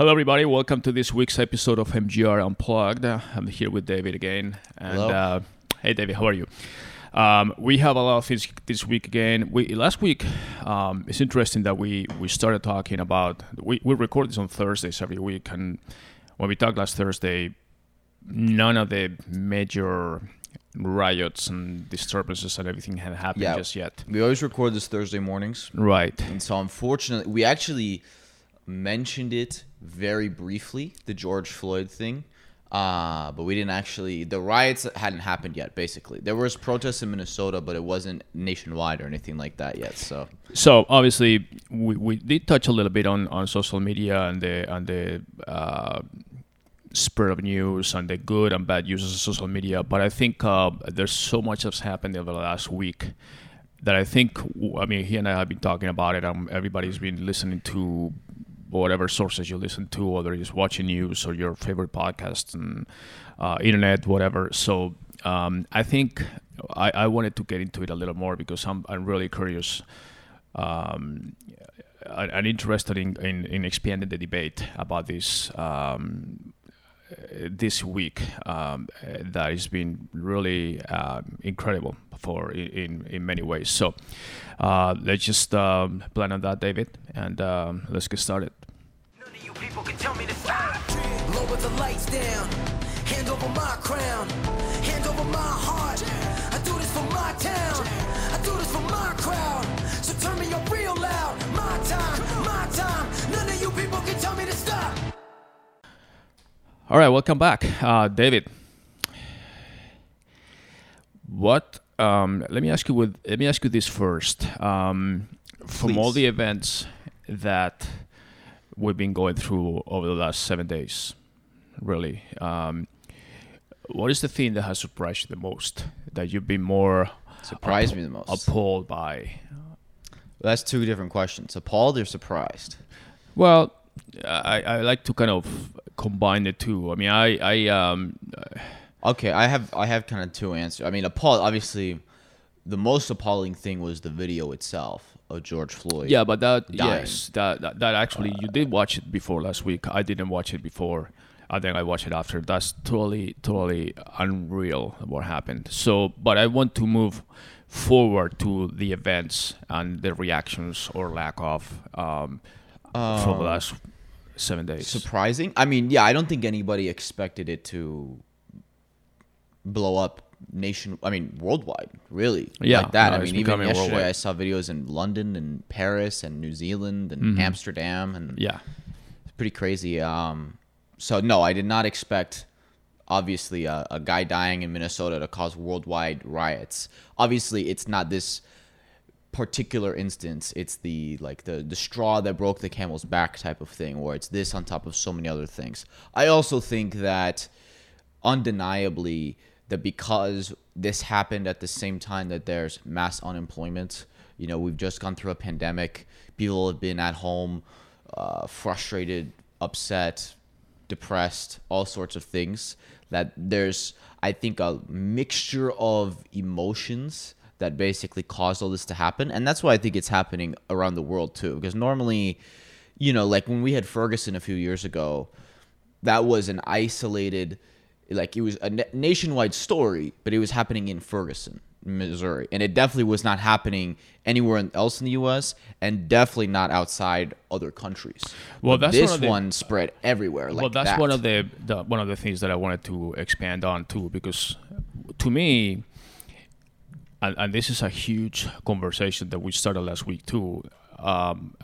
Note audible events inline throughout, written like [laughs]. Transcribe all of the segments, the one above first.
Hello, everybody. Welcome to this week's episode of MGR Unplugged. I'm here with David again. And Hello. Uh, hey, David, how are you? Um, we have a lot of things this week again. We last week um, it's interesting that we we started talking about we we record this on Thursdays every week, and when we talked last Thursday, none of the major riots and disturbances and everything had happened Yeah. just yet. We always record this Thursday mornings, Right. and so unfortunately, we actually mentioned it very briefly, the George Floyd thing, uh, but we didn't actually. The riots hadn't happened yet. Basically, there was protests in Minnesota, but it wasn't nationwide or anything like that yet. So So obviously, we, we did touch a little bit on, on social media and the and the uh, spread of news and the good and bad uses of social media. But I think uh, there's so much that's happened over the last week that I think I mean he and I have been talking about it. Um, everybody's been listening to whatever sources you listen to, whether it's watching news or your favorite podcast and uh, internet, whatever. So um, I think I, I wanted to get into it a little more because I'm I'm really curious um, and interested in, in, in expanding the debate about this um, uh, this week um, uh, that has been really um, incredible for in, in many ways. So uh, let's just um, plan on that, David, and um, let's get started. None of you people can tell me to stop. Lower the lights down. Hand over my crown. Hand over my heart. I do this for my town. I do this for my crowd. So turn me up real loud. My time, my time. None of you people can tell me to stop. All right, welcome back, uh, David. What? Um, let me ask you. With let me ask you this first. Um, from all the events that we've been going through over the last seven days, really, um, what is the thing that has surprised you the most? That you've been more surprised app- me the most. appalled by? That's two different questions. Appalled or surprised? Well, I, I like to kind of combine the two. I mean, I I um, Okay, I have I have kind of two answers. I mean, appalled. Obviously, the most appalling thing was the video itself of George Floyd. Yeah, but that dying. yes, that, that that actually you did watch it before last week. I didn't watch it before. I think I watched it after. That's totally totally unreal what happened. So, but I want to move forward to the events and the reactions or lack of um, from the last seven days. surprising. I mean, yeah, I don't think anybody expected it to blow up nation. I mean, worldwide, really. Yeah, like that. no, I mean, even yesterday, worldwide. I saw videos in London and Paris and New Zealand and Amsterdam, and yeah, it's pretty crazy. Um, so no, I did not expect. Obviously, a, a guy dying in Minnesota to cause worldwide riots. Obviously, it's not this particular instance. It's the like the the straw that broke the camel's back type of thing, where it's this on top of so many other things. I also think that undeniably that because this happened at the same time that there's mass unemployment, you know, we've just gone through a pandemic. People have been at home, uh, frustrated, upset, depressed, all sorts of things. That there's, I think, a mixture of emotions that basically caused all this to happen. And that's why I think it's happening around the world too. Because normally, you know, like when we had Ferguson a few years ago, that was an isolated, like it was a nationwide story, but it was happening in Ferguson, Missouri. And it definitely was not happening anywhere else in the U.S. and definitely not outside other countries. Well, But that's this one the- one spread everywhere. Like well, that's that. one of the, the one of the things that I wanted to expand on too, because to me, and, and this is a huge conversation that we started last week too. Um,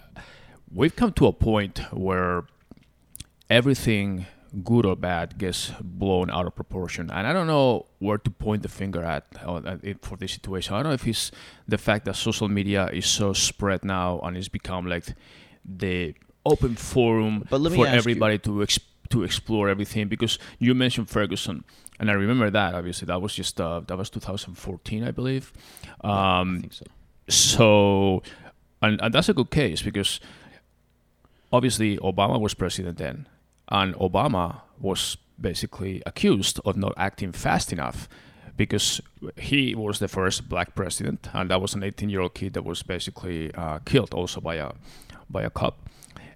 we've come to a point where everything good or bad gets blown out of proportion. And i don't know where to point the finger at uh, for this situation. I don't know if it's the fact that social media is so spread now and it's become like the open forum But let me for ask you- everybody to ex- to explore everything. Because you mentioned ferguson and i remember that obviously. That was just uh, that was 2014 i believe. Um, I think so. so, and, and that's a good case because obviously Obama was president then, and Obama was basically accused of not acting fast enough because he was the first black president, and that was an 18-year-old kid that was basically uh, killed also by a by a cop.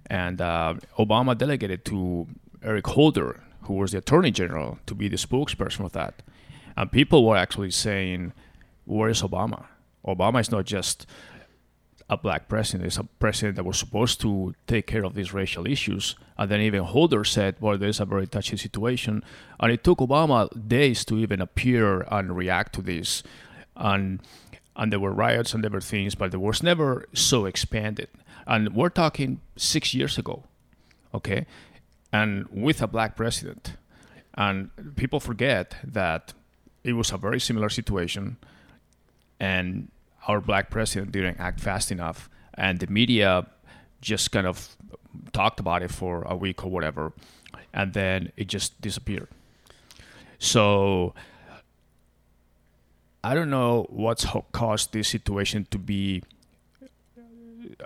and uh, Obama delegated to Eric Holder, who was the Attorney General, to be the spokesperson of that. And people were actually saying, "Where is Obama? Obama is not just." A black president. It's a president that was supposed to take care of these racial issues. And then even Holder said, well, there's a very touchy situation. And it took Obama days to even appear and react to this. And and there were riots and there were things, but it was never so expanded. And we're talking six years ago, okay? And with a black president. And people forget that it was a very similar situation. And our black president didn't act fast enough, and the media just kind of talked about it for a week or whatever, and then it just disappeared. So I don't know what's caused this situation to be.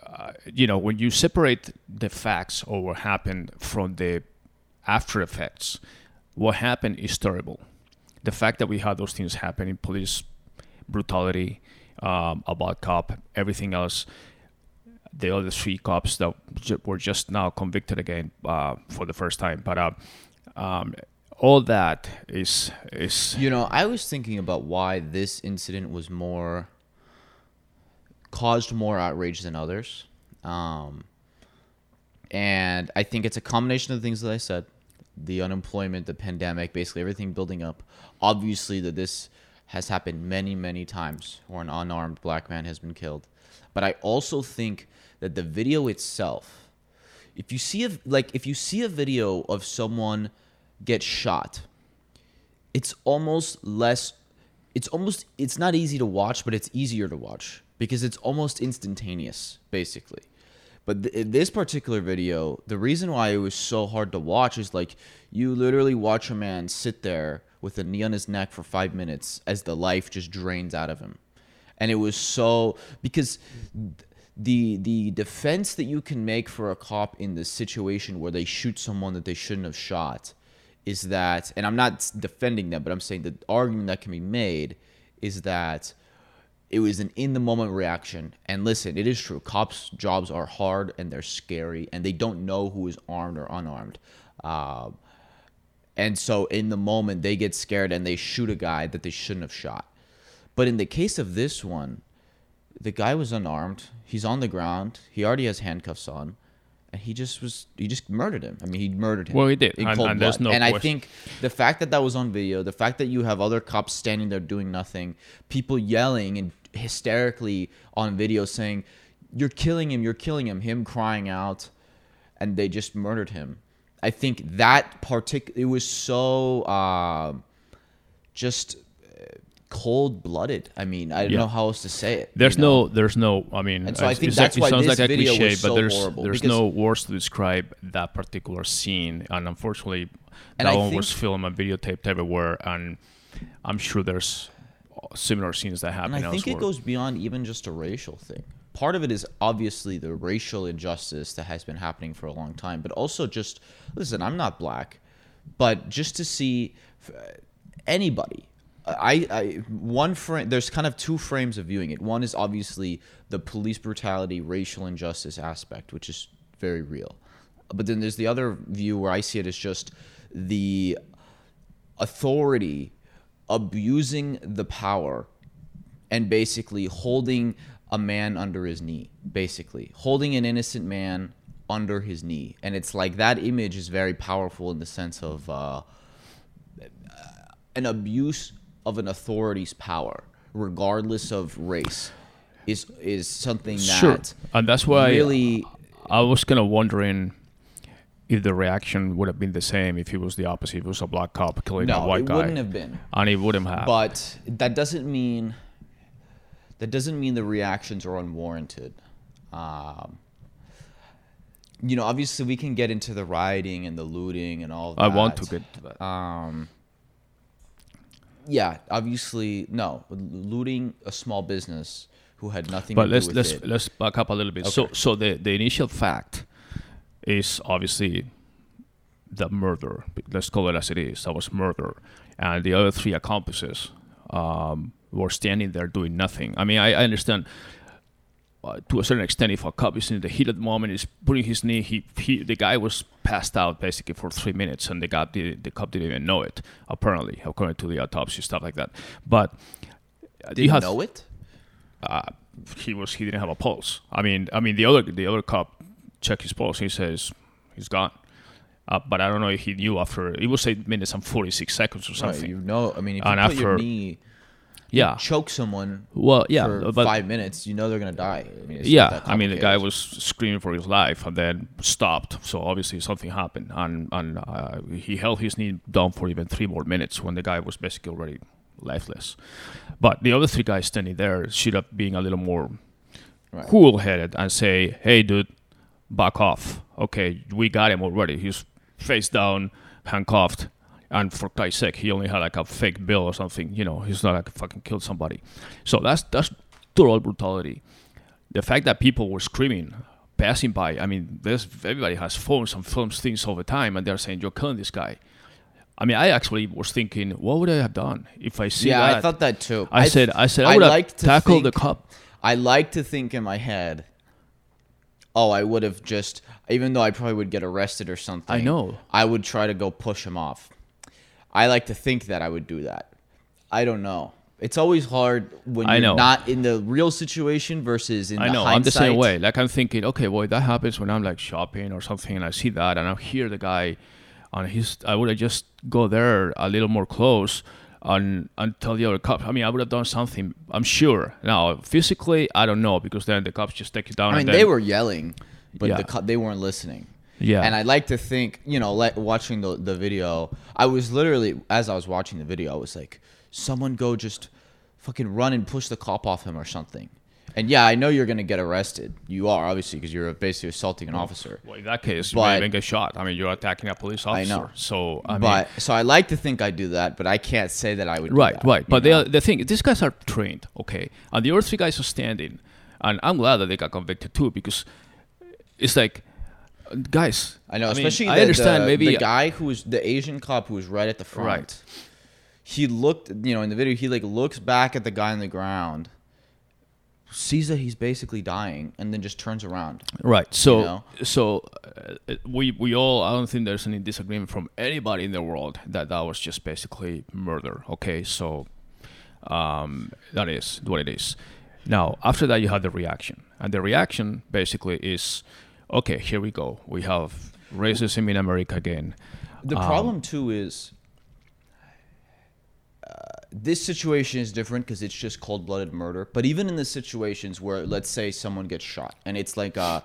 Uh, you know, when you separate the facts or what happened from the after effects, what happened is terrible. The fact that we had those things happening, police brutality, um, about cop, everything else. The other three cops that were just now convicted again uh, for the first time, but uh, um, all that is is You know, I was thinking about why this incident was more caused more outrage than others. Um, and I think it's a combination of the things that I said the unemployment, the pandemic, basically everything building up. Obviously, that this has happened many, many times where an unarmed black man has been killed. But I also think that the video itself, if you see a like if you see a video of someone get shot, it's almost less it's almost it's not easy to watch but it's easier to watch because it's almost instantaneous basically but th- this particular video the reason why it was so hard to watch is like you literally watch a man sit there with a knee on his neck for five minutes as the life just drains out of him. And it was so because the the defense that you can make for a cop in this situation where they shoot someone that they shouldn't have shot is that and I'm not defending them but I'm saying the argument that can be made is that it was an in the moment reaction. And listen it is true. Cops jobs are hard and they're scary and they don't know who is armed or unarmed. Um, and so in the moment they get scared and they shoot a guy that they shouldn't have shot but in the case of this one the guy was unarmed. He's on the ground. He already has handcuffs on, and he just was. He just murdered him. I mean, he murdered him. Well, he did, in and- cold and blood. no and I think the fact that that was on video, the fact that you have other cops standing there doing nothing, people yelling and hysterically on video saying, "You're killing him! You're killing him!" Him crying out, and they just murdered him. I think that particular. It was so. um just cold blooded. I mean, I don't Yeah. know how else to say it. There's you know? no, there's no. I mean, And so I think that's it why sounds this like a video cliche, was but so there's horrible, there's no words to describe that particular scene, and unfortunately, And that I one was filmed and videotaped everywhere, and I'm sure there's similar scenes that happen And I think elsewhere. it goes beyond even just a racial thing. Part of it is obviously the racial injustice that has been happening for a long time, but also just listen, I'm not black, but just to see anybody I, I one frame there's kind of two frames of viewing it. One is obviously the police brutality, racial injustice aspect, which is very real. But then there's the other view where I see it as just the authority abusing the power and basically holding a man under his knee basically holding an innocent man under his knee and it's like that image is very powerful in the sense of uh, an abuse of an authority's power regardless of race is is something that Sure, and that's why really I was kind of wondering if the reaction would have been the same if it was the opposite. If it was a black cop killing a white guy. no it wouldn't have been and it wouldn't have. but that doesn't mean that doesn't mean the reactions are unwarranted. Um, you know, obviously, we can get into the rioting and the looting and all. Of I want to get to that. Um, yeah, obviously, no looting a small business who had nothing. but to let's do with let's it. let's back up a little bit. So so the the initial fact is obviously the murder. Let's call it as it is. That was murder, and the other three accomplices um, were standing there doing nothing. I mean, I, I understand. uh, to a certain extent, if a cop is in the heat at the moment, is putting his knee, he, he the guy was passed out basically for three minutes, and the guy the, the cop didn't even know it. Apparently, according to the autopsy stuff like that. But uh, Did you you know it? he was he didn't have a pulse. I mean, I mean the other the other cop checked his pulse. He says he's gone. Uh, but I don't know if he knew after it was eight minutes and forty six seconds or Right, something. you know. I mean, if you And put your after- knee, yeah, choke someone well, yeah, for but five minutes, you know they're gonna die. I mean, it's yeah, I mean the guy was screaming for his life and then stopped. So obviously something happened, and and uh, he held his knee down for even three more minutes when the guy was basically already lifeless. But the other three guys standing there should have been a little more Right. cool-headed and say, "Hey, dude, back off. Okay, we got him already. He's face down, handcuffed." And for Christ's sake, he only had like a fake bill or something. You know, he's not like fucking killed somebody. So that's that's total brutality the fact that people were screaming, passing by. I mean, there's everybody has phones and films things all the time, and they're saying you're killing this guy. I mean, I actually was thinking, what would I have done if I see yeah, that? I thought that too. I said- I said I would have like to tackled the think- cop. I like to think in my head, oh, I would have just, even though I probably would get arrested or something. I know. I would try to go push him off. I like to think that I would do that. I don't know. It's always hard when I you're know. not in the real situation versus in I the know. I'm the same way. Like I'm thinking, okay, well, that happens when I'm like shopping or something, and I see that, and I hear the guy, and he's. I would have just go there a little more close, and and tell the other cops. I mean, I would have done something. I'm sure. Now, physically, I don't know because then the cops just take you down. I mean, then, they were yelling, but Yeah. the co- they weren't listening. Yeah. And I like to think, you know, like watching the the video, I was literally as I was watching the video, I was like, someone go just fucking run and push the cop off him or something. And yeah, I know you're gonna get arrested. You are obviously because you're basically assaulting an officer. Well, in that case, you But- may even get shot. I mean, you're attacking a police officer. I know. So I mean, so I like to think I do that, but I can't say that I would. do right, that, right. you But the the thing, these guys are trained, okay, and the other three guys are standing, and I'm glad that they got convicted too because it's like, guys. I know, mean, especially I the, understand the, maybe the guy who was the Asian cop who was right at the front. Right. He looked, you know, in the video, he like looks back at the guy on the ground, sees that he's basically dying, and then just turns around. Right. So, know? so uh, we we all. I don't think there's any disagreement from anybody in the world that that was just basically murder. Okay. So, um, that is what it is. Now, after that, you have the reaction, and the reaction basically is, okay, here we go. We have racism in America again. The Um, problem too is uh, this situation is different because it's just cold-blooded murder. But even in the situations where, let's say, someone gets shot and it's like a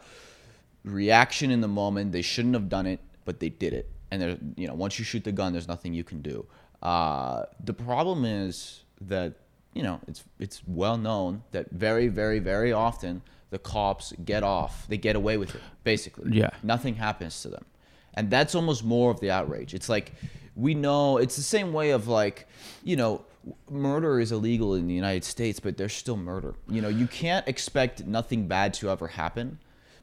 reaction in the moment, they shouldn't have done it, but they did it. And there, you know, once you shoot the gun, there's nothing you can do. Uh, the problem is that you know it's it's well known that very very very often the cops get off, they get away with it, basically. Yeah. Nothing happens to them. And that's almost more of the outrage. It's like we know it's the same way of like, you know, murder is illegal in the United States, but there's still murder. You know, you can't expect nothing bad to ever happen,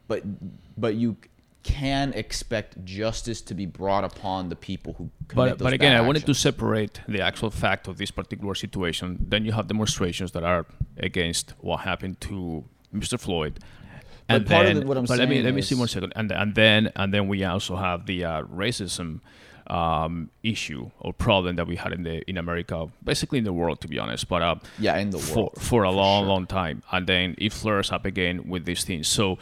but but you can expect justice to be brought upon the people who commit But, those but again, I wanted to separate the actual fact of this particular situation. Then you have demonstrations that are against what happened to Mr. Floyd. But part of then, the- what I'm but let me let me see one second. And and then and then we also have the uh, racism um, issue or problem that we had in the in America, basically in the world, to be honest. But uh, Yeah, in the for, world, for a long, long time, and then it flares up again with these things. So,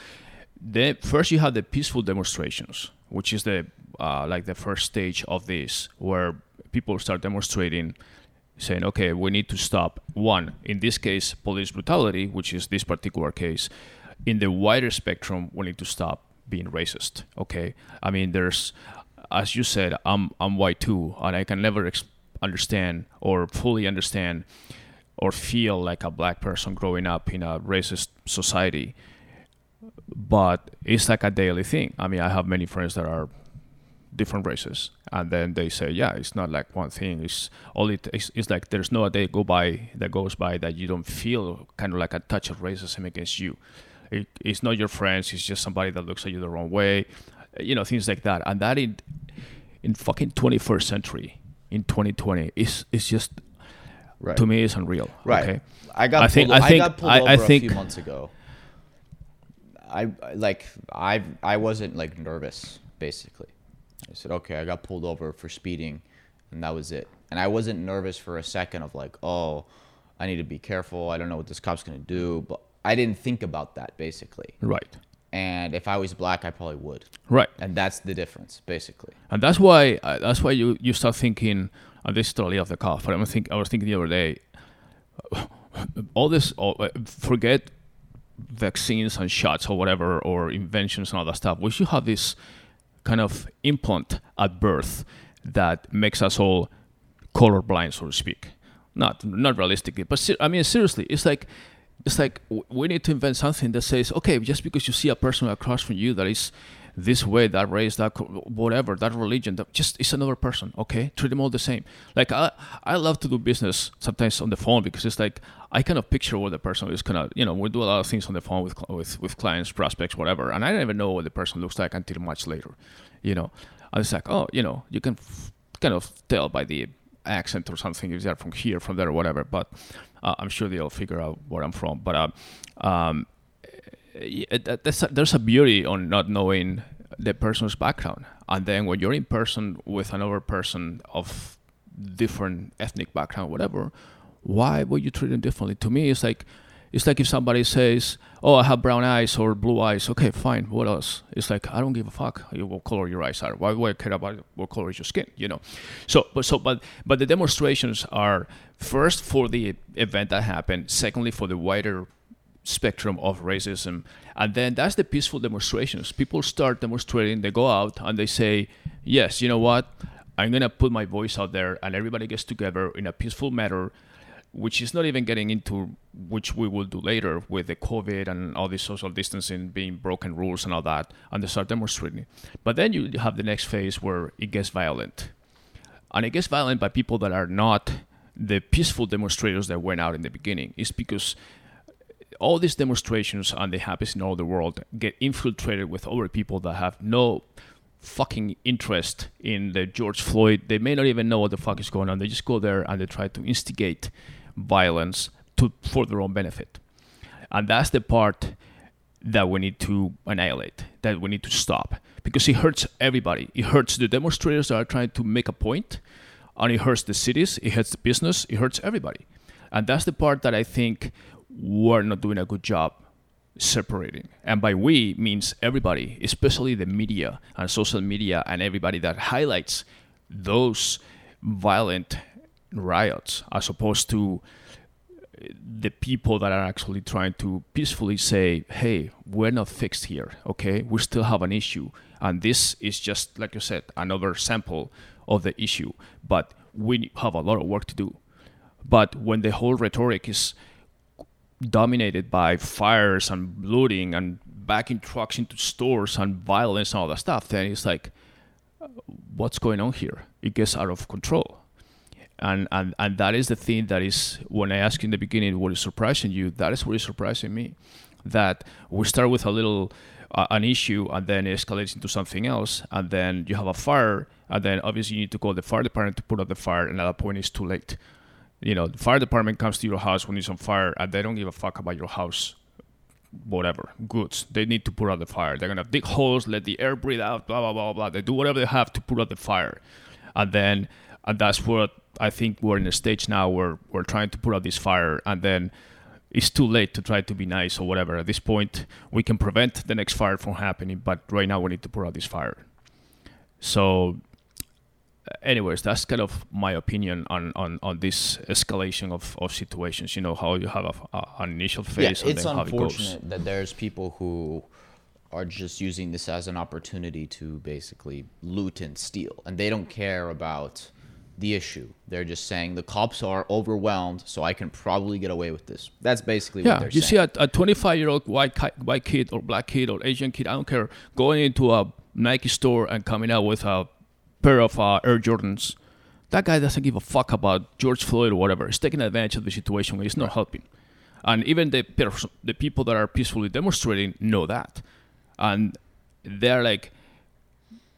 the first you have the peaceful demonstrations, which is the uh, like the first stage of this, where people start demonstrating, saying, "Okay, we need to stop one. In this case, police brutality, which is this particular case. In the wider spectrum, we need to stop being racist. Okay, I mean, there's, as you said, I'm I'm white too, and I can never ex- understand or fully understand." or feel like a black person growing up in a racist society. But it's like a daily thing. I mean, I have many friends that are different races, and then they say, "Yeah, it's not like one thing. It's all it. It's, it's like there's no a day go by that goes by that you don't feel kind of like a touch of racism against you. It, it's not your friends. It's just somebody that looks at you the wrong way. You know, things like that. And that in in fucking 21st century, in 2020, is is just Right. to me is unreal. Right. Okay. I got I think- pulled, I I, think- got pulled I- over I a think- few months ago. I I- like I I wasn't like nervous basically. I said, okay, I got pulled over for speeding, and that was it. And I wasn't nervous for a second of like, oh, I need to be careful. I don't know what this cop's gonna do, but I didn't think about that basically. Right. And if I was black, I probably would. Right. And that's the difference basically. and that's why uh, that's why you, you start thinking and this is totally off the cuff but I'm think I was thinking the other day all this all, uh, forget vaccines and shots or whatever or inventions and all that stuff we should have this kind of implant at birth that makes us all colorblind so to speak. Not not realistically but ser- I mean seriously it's like it's like we need to invent something that says okay just because you see a person across from you that is this way that race that whatever that religion that just it's another person okay? Treat them all the same. Like i i love to do business sometimes on the phone because it's like i kind of picture what the person is kind of you know we do a lot of things on the phone with with with clients prospects whatever and i don't even know what the person looks like until much later you know? And it's like oh you know you can f- kind of tell by the accent or something if they're from here from there or whatever but uh, i'm sure they'll figure out where i'm from but uh, um, yeah, that, a, there's a beauty on not knowing the person's background, and then when you're in person with another person of different ethnic background, whatever, why would you treat them differently? To me, it's like it's like if somebody says, "Oh, I have brown eyes or blue eyes." Okay, fine. What else? It's like I don't give a fuck what color your eyes are. Why would I care about what color is your skin? You know. So, but so, but but the demonstrations are first for the event that happened. Secondly, for the wider spectrum of racism. And then that's the peaceful demonstrations. People start demonstrating, they go out and they say, Yes, you know what? I'm going to put my voice out there, and everybody gets together in a peaceful manner, which is not even getting into which we will do later with the COVID and all this social distancing being broken rules and all that, and they start demonstrating. But then you have the next phase where it gets violent. And it gets violent by people that are not the peaceful demonstrators that went out in the beginning. It's because all these demonstrations and they happen in all the world get infiltrated with other people that have no fucking interest in the George Floyd. They may not even know what the fuck is going on. They just go there and they try to instigate violence to for their own benefit. And that's the part that we need to annihilate, that we need to stop. Because it hurts everybody. It hurts the demonstrators that are trying to make a point, and it hurts the cities, it hurts the business, it hurts everybody. And that's the part that I think we're not doing a good job separating. And by we means everybody, especially the media and social media and everybody that highlights those violent riots as opposed to uh, the people that are actually trying to peacefully say, hey, we're not fixed here, okay? We still have an issue. And this is just, like you said, another sample of the issue. But we have a lot of work to do. But when the whole rhetoric is dominated by fires and looting and backing trucks into stores and violence and all that stuff, then it's like, what's going on here? It gets out of control. And, and and that is the thing that is when I asked you in the beginning what is surprising you, that is what is surprising me. That we start with a little uh, an issue and then it escalates into something else, and then you have a fire, and then obviously you need to call the fire department to put out the fire, and at that point it's too late. You know, the fire department comes to your house when it's on fire, and they don't give a fuck about your house whatever goods. They need to put out the fire. They're gonna dig holes, let the air breathe out, blah blah blah blah. They do whatever they have to put out the fire, and then and that's what I think we're in a stage now where we're trying to put out this fire, and then it's too late to try to be nice or whatever. At this point, we can prevent the next fire from happening, but right now we need to put out this fire. So anyways, that's kind of my opinion on, on, on this escalation of, of situations. You know how you have a, a, an initial Yeah, phase and it's then how it goes. unfortunate that there's people who are just using this as an opportunity to basically loot and steal, and they don't care about the issue. They're just saying the cops are overwhelmed, so I can probably get away with this. That's basically what Yeah, they're you saying. see a, a 25 year old white ki- white kid or black kid or Asian kid, I don't care, going into a Nike store and coming out with a pair of uh, Air Jordans. That guy doesn't give a fuck about George Floyd or whatever. He's taking advantage of the situation. He's not helping. And even the pers- the people that are peacefully demonstrating know that, and they're like,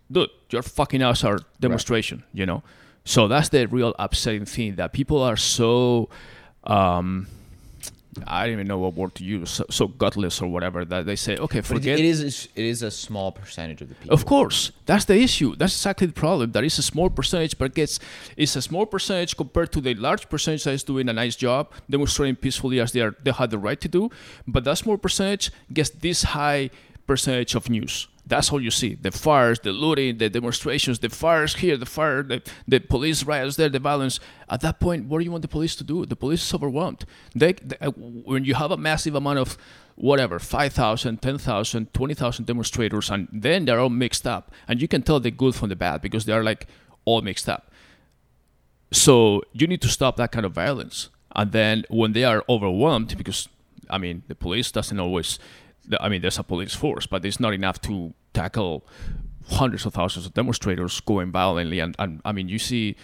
"Dude, you're fucking us our demonstration," you know. So that's the real upsetting thing that people are so, um, I don't even know what word to use. So, so gutless or whatever that they say. Okay, it, forget. it is it is a small percentage of the people. Of course, that's the issue. That's exactly the problem. That is a small percentage, but gets it's a small percentage compared to the large percentage that is doing a nice job, demonstrating peacefully as they are they have the right to do. But that small percentage gets this high percentage of news. That's all you see: the fires, the looting, the demonstrations, the fires here, the fire, the, the police riots there, the violence. At that point, what do you want the police to do? The police is overwhelmed. They, they uh, when you have a massive amount of whatever 5,000, 10,000, 20,000 demonstrators, and then they're all mixed up. And you can tell the good from the bad because they're like all mixed up. So you need to stop that kind of violence. And then when they are overwhelmed, because I mean, the police doesn't always, I mean, there's a police force, but it's not enough to tackle hundreds of thousands of demonstrators going violently. And, and I mean, you see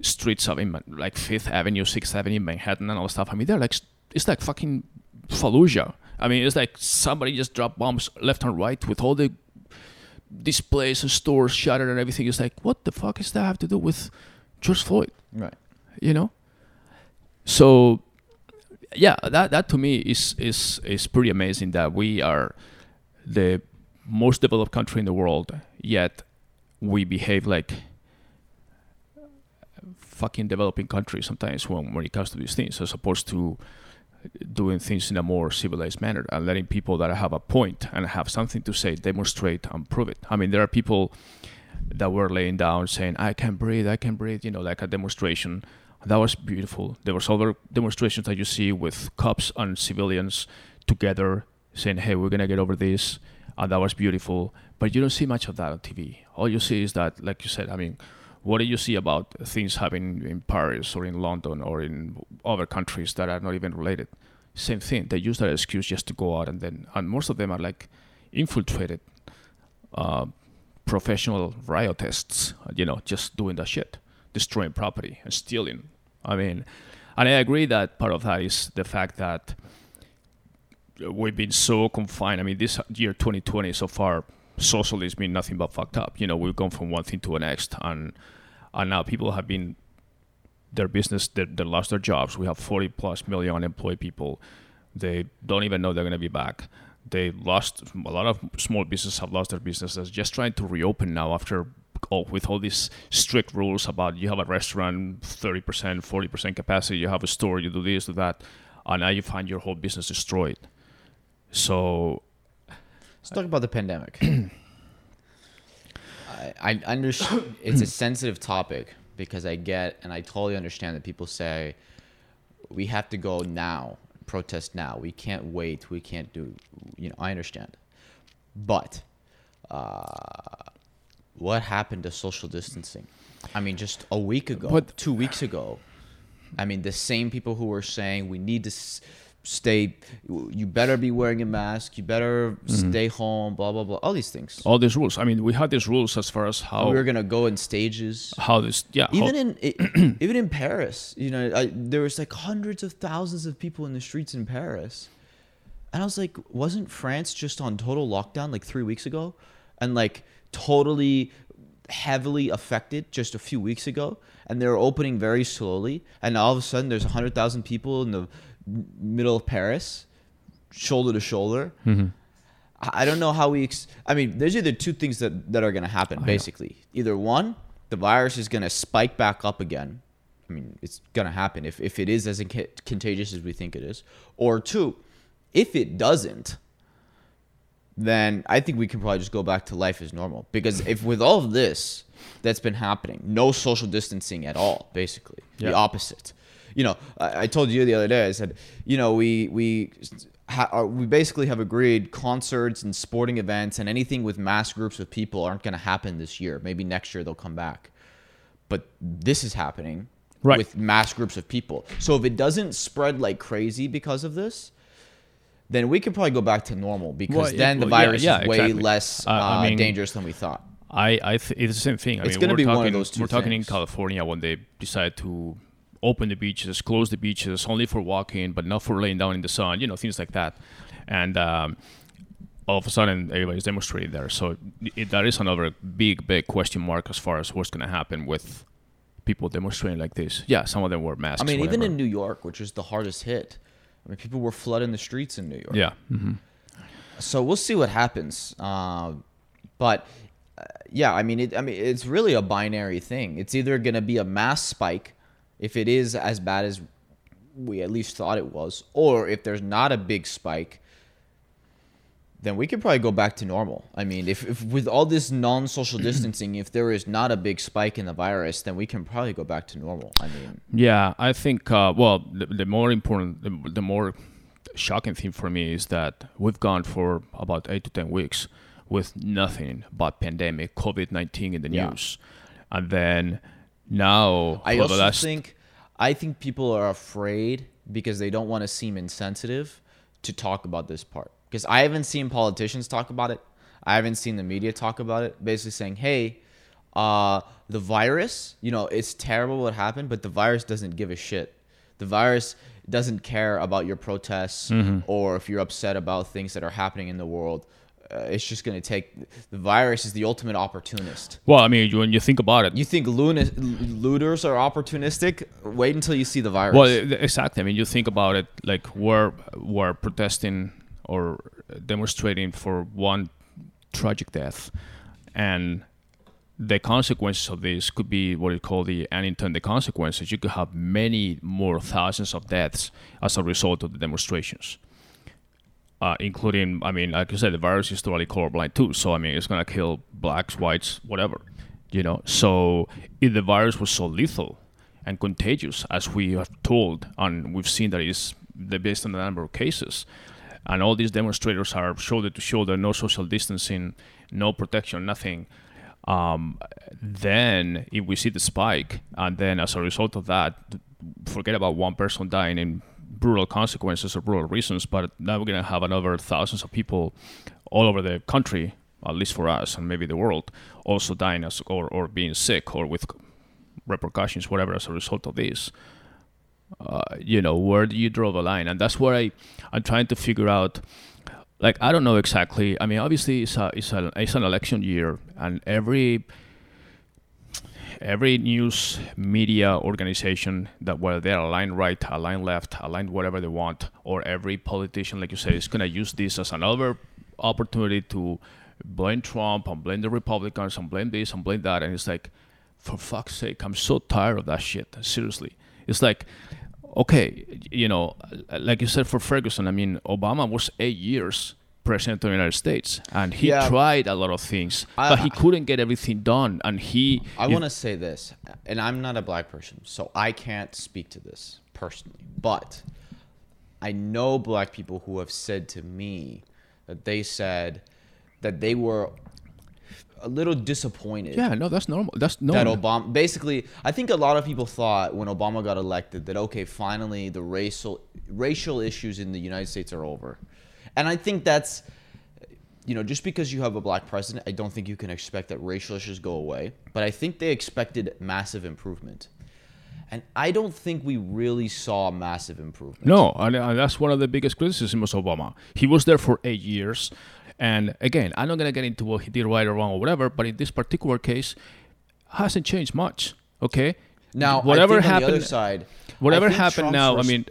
streets of in, like Fifth Avenue, Sixth Avenue, Manhattan, and all stuff. I mean, they're like, it's like fucking Fallujah. I mean, it's like somebody just dropped bombs left and right with all the displays and stores shattered and everything. It's like, what the fuck does that have to do with George Floyd? right. You know? So, yeah, that that to me is is is pretty amazing that we are the most developed country in the world, yet we behave like fucking developing countries sometimes when, when it comes to these things, as opposed to doing things in a more civilized manner and letting people that have a point and have something to say demonstrate and prove it. I mean, there are people that were laying down saying, "I can breathe, I can breathe," you know, like a demonstration. That was beautiful. There were other demonstrations that you see with cops and civilians together saying, "Hey, we're gonna get over this," and that was beautiful. But you don't see much of that on TV. All you see is that, like you said, I mean, what do you see about things happening in Paris or in London or in other countries that are not even related? Same thing. They use that excuse just to go out and then, and most of them are like infiltrated, uh, professional riotists. You know, just doing that shit, destroying property and stealing. I mean, and I agree that part of that is the fact that we've been so confined. I mean, this year 2020 so far, socialism been nothing but fucked up. You know, we've gone from one thing to the next, and and now people have been their business they, they lost their jobs. We have 40 plus million unemployed people. They don't even know they're going to be back. They lost a lot of small businesses have lost their businesses. Just trying to reopen now after all with all these strict rules about you have a restaurant 30%, 40% capacity, you have a store, you do this, do that, and now you find your whole business destroyed. So Let's talk about the pandemic. [clears throat] I, I understand it's a sensitive topic because I get and I totally understand that people say we have to go now, protest now. We can't wait. We can't do. You know, I understand, but uh, what happened to social distancing? I mean, just a week ago, But- two weeks ago. I mean, the same people who were saying we need to s- stay, you better be wearing a mask, you better mm-hmm. stay home, blah blah blah, all these things. all these rules. I mean, we had these rules as far as how we were gonna go in stages. how this yeah how- Even in i [clears throat] even in Paris, you know, I, there was like hundreds of thousands of people in the streets in Paris, and I was like, wasn't France just on total lockdown like three weeks ago, and like totally heavily affected just a few weeks ago, and they were opening very slowly, and all of a sudden there's hundred thousand people in the middle of Paris, shoulder to shoulder. Mm-hmm. I I don't know how we. Ex- I mean, there's either two things that, that are going to happen, oh, basically. Either one, the virus is going to spike back up again. I mean, it's going to happen if, if it is as contagious as we think it is. Or two, if it doesn't, then I think we can probably just go back to life as normal. Because if with all of this that's been happening, no social distancing at all, basically, the opposite. You know, I, I told you the other day. I said, you know, we we ha, are, we basically have agreed concerts and sporting events and anything with mass groups of people aren't going to happen this year. Maybe next year they'll come back. But this is happening Right. with mass groups of people. So if it doesn't spread like crazy because of this, then we could probably go back to normal because Well, then the well, yeah, virus yeah, is way exactly. less Uh, I mean- dangerous than we thought. I, I th- it's the same thing. I It's gonna we're be one of talking, those two We're talking in. California when they decide to open the beaches, close the beaches only for walking, but not for laying down in the sun. You know, things like that. And um, all of a sudden, everybody's demonstrating there. So it, that is another big, big question mark as far as what's going to happen with people demonstrating like this. Yeah, some of them were masked. I mean, even in New York, which is the hardest hit, I mean, people were flooding the streets in New York. Yeah. hmm So we'll see what happens. Uh, but uh, yeah, I mean, it, I mean, it's really a binary thing. It's either going to be a mass spike, if it is as bad as we at least thought it was, or if there's not a big spike, then we could probably go back to normal. I mean, if, if with all this non-social [clears throat] distancing, if there is not a big spike in the virus, then we can probably go back to normal. I mean, Yeah, I think. Uh, well, the, the more important, the, the more shocking thing for me is that we've gone for about eight to ten weeks with nothing but pandemic, COVID nineteen in the Yeah. news, and then now I also last think I think people are afraid because they don't want to seem insensitive to talk about this part. Because I haven't seen politicians talk about it. I haven't seen the media talk about it. Basically saying, "Hey, uh, the virus, you know, it's terrible what happened, but the virus doesn't give a shit. The virus doesn't care about your protests Mm-hmm. or if you're upset about things that are happening in the world. Uh, it's just gonna take the virus is the ultimate opportunist. well, I mean, when you think about it, You think looni- looters are opportunistic? Wait until you see the virus. Well, exactly. I mean, you think about it, like we're we're protesting or demonstrating for one tragic death, and the consequences of this could be what you call the unintended consequences. You could have many more thousands of deaths as a result of the demonstrations. Uh, including, I mean, like you said, the virus is totally colorblind too. So I mean, it's gonna kill blacks, whites, whatever, you know. So if the virus was so lethal and contagious, as we have told, and we've seen that is based on the number of cases, and all these demonstrators are shoulder to shoulder, no social distancing, no protection, nothing. Um, then if we see the spike, and then as a result of that, forget about one person dying in brutal consequences or brutal reasons, but now we're gonna have another thousands of people all over the country, at least for us and maybe the world, also dying as, or, or being sick or with repercussions, whatever, as a result of this. Uh, you know, where do you draw the line? And that's where I, I'm trying to figure out. Like I don't know exactly. I mean, obviously it's a it's a it's an election year, and every every news media organization that whether they're aligned right, aligned left, aligned whatever they want, or every politician, like you said, is gonna use this as another opportunity to blame Trump and blame the Republicans and blame this and blame that, and it's like, for fuck's sake, I'm so tired of that shit. Seriously, it's like, okay, you know, like you said for Ferguson, I mean, Obama was eight years president of the United States, and he Yeah. tried a lot of things, I- but he couldn't get everything done, and he. I want to say this, and I'm not a black person, so I can't speak to this personally. But I know black people who have said to me that they said that they were a little disappointed Yeah, no, that's normal. That's normal. that. Obama basically I think a lot of people thought when Obama got elected that okay finally the racial racial issues in the United States are over. And I think that's you know just because you have a black president I don't think you can expect that racial issues go away, but I think they expected massive improvement. And I don't think we really saw massive improvement. No, and, and that's one of the biggest criticisms of Obama. He was there for eight years, and again, I'm not gonna get into what he did right or wrong or whatever, but in this particular case, hasn't changed much. Okay. Now, whatever happened, on the other side, whatever happened Trump's now. I mean,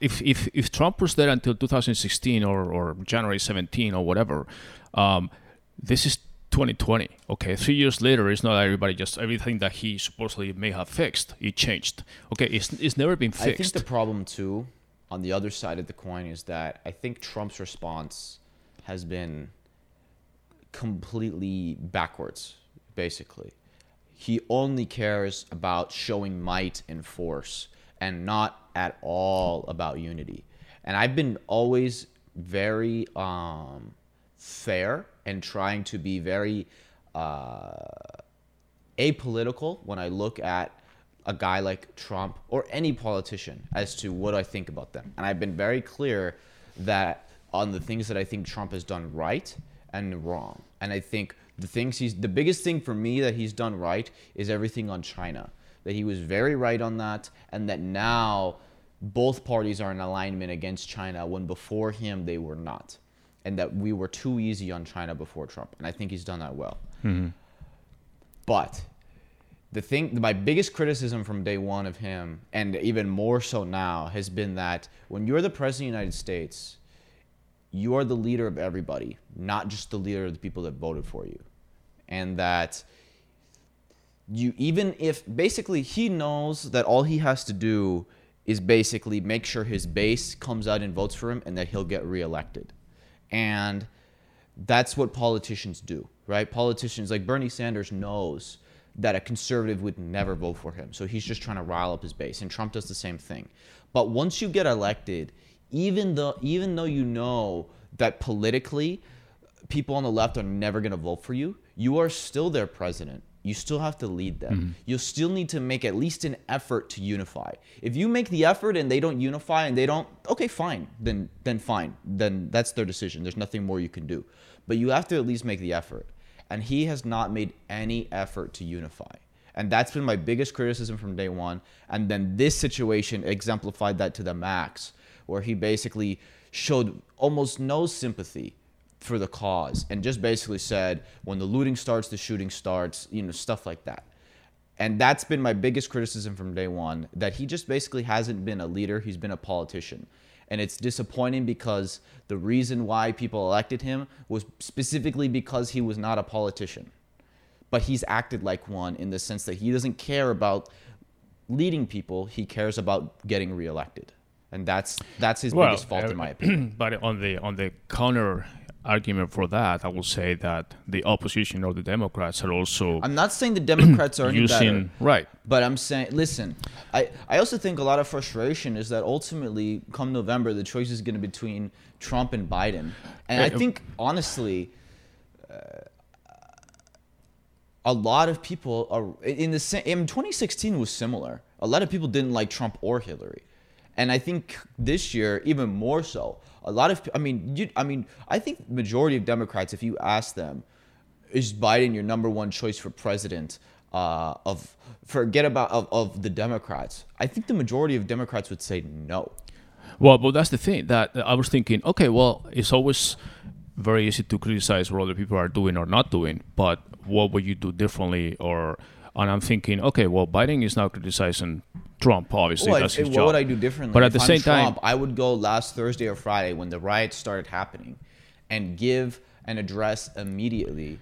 if if if Trump was there until 2016 or or January 17 or whatever, um, this is 2020. Okay, three years later, it's not everybody just everything that he supposedly may have fixed. It changed. Okay, it's it's never been fixed. I think the problem too, on the other side of the coin, is that I think Trump's response has been completely backwards. Basically, he only cares about showing might and force, and not at all about unity. And I've been always very um, fair and trying to be very uh, apolitical when I look at a guy like Trump or any politician as to what I think about them. And I've been very clear that on the things that I think Trump has done right and wrong. And I think the things he's the biggest thing for me that he's done right is everything on China. That he was very right on that and that now both parties are in alignment against China when before him they were not. And that we were too easy on China before Trump. And I think he's done that well. Mm-hmm. But the thing my biggest criticism from day one of him and even more so now has been that when you're the president of the united states you are the leader of everybody not just the leader of the people that voted for you. And that you even if basically he knows that all he has to do is basically make sure his base comes out and votes for him and that he'll get reelected. And that's what politicians do right? Politicians like bernie sanders knows that a conservative would never vote for him. So he's just trying to rile up his base and trump does the same thing. But once you get elected even though even though you know that politically people on the left are never going to vote for you you are still their president. You still have to lead them. Mm-hmm. You'll still need to make at least an effort to unify. If you make the effort and they don't unify and they don't okay fine then then fine. Then that's their decision. There's nothing more you can do. But you have to at least make the effort. And he has not made any effort to unify. And that's been my biggest criticism from day one. And then this situation exemplified that to the max where he basically showed almost no sympathy for the cause and just basically said when the looting starts the shooting starts you know stuff like that. And that's been my biggest criticism from day one that he just basically hasn't been a leader he's been a politician. And it's disappointing because the reason why people elected him was specifically because he was not a politician. But he's acted like one in the sense that he doesn't care about leading people he cares about getting reelected and that's that's his biggest fault in my opinion [clears throat] but on the on the counter argument for that, I will say that the opposition or the Democrats are also i'm not saying the democrats are any better right. But I'm saying, listen, I, I also think a lot of frustration is that ultimately, come November, the choice is going to be between Trump and Biden. And I Uh, think, honestly, uh, a lot of people are in the same. In 2016 was similar. A lot of people didn't like Trump or Hillary, and I think this year even more so. A lot of, I mean, you, I mean, I think majority of Democrats, if you ask them, is Biden your number one choice for president? Uh, of forget about of, of the Democrats. I think the majority of Democrats would say no. Well, but that's the thing that I was thinking. Okay, well, it's always very easy to criticize what other people are doing or not doing, but what would you do differently? Or and I'm thinking, okay, well, Biden is now criticizing Trump. Obviously, Well, that's his what job. would I do differently? But at If the I'm same time, I would go last Thursday or Friday when the riots started happening, and give an address immediately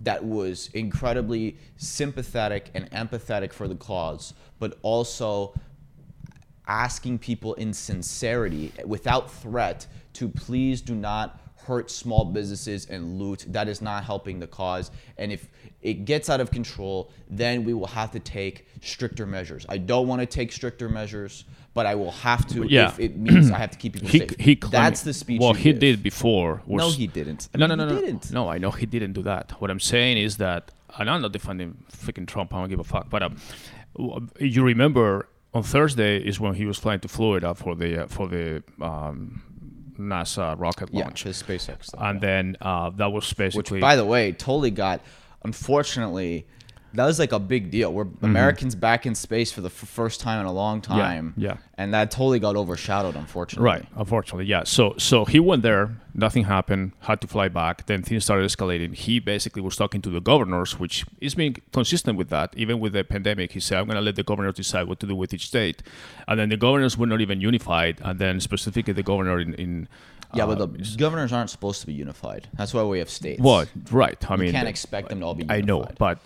that was incredibly sympathetic and empathetic for the cause, but also asking people in sincerity, without threat, to please do not hurt small businesses and loot. That is not helping the cause. And if it gets out of control, then we will have to take stricter measures. I don't want to take stricter measures, but I will have to Yeah. if it means I have to keep people he, safe. he claimed- That's the speech. Well, he did before. No, he didn't. No, no, no, He no. didn't. No, I know he didn't do that. What I'm saying is that, and I'm not defending freaking Trump. I don't give a fuck. But um, you remember on Thursday is when he was flying to Florida for the uh, for the um, NASA rocket Yeah, launch, his SpaceX and then uh, that was basically. which by the way totally got unfortunately that was like a big deal we're americans back in space for the f- first time in a long time Mm-hmm. yeah. and that totally got overshadowed unfortunately Right, unfortunately, yeah. So so he went there, nothing happened, had to fly back. Then things started escalating. He basically was talking to the governors, which is being consistent with that. Even with the pandemic, he said, "I'm going to let the governors decide what to do with each state," and then the governors were not even unified. And then specifically the governor in, in yeah uh, but the governors aren't supposed to be unified that's why we have states What? Right. I mean you mean, can't expect them to all be Unified. I know, but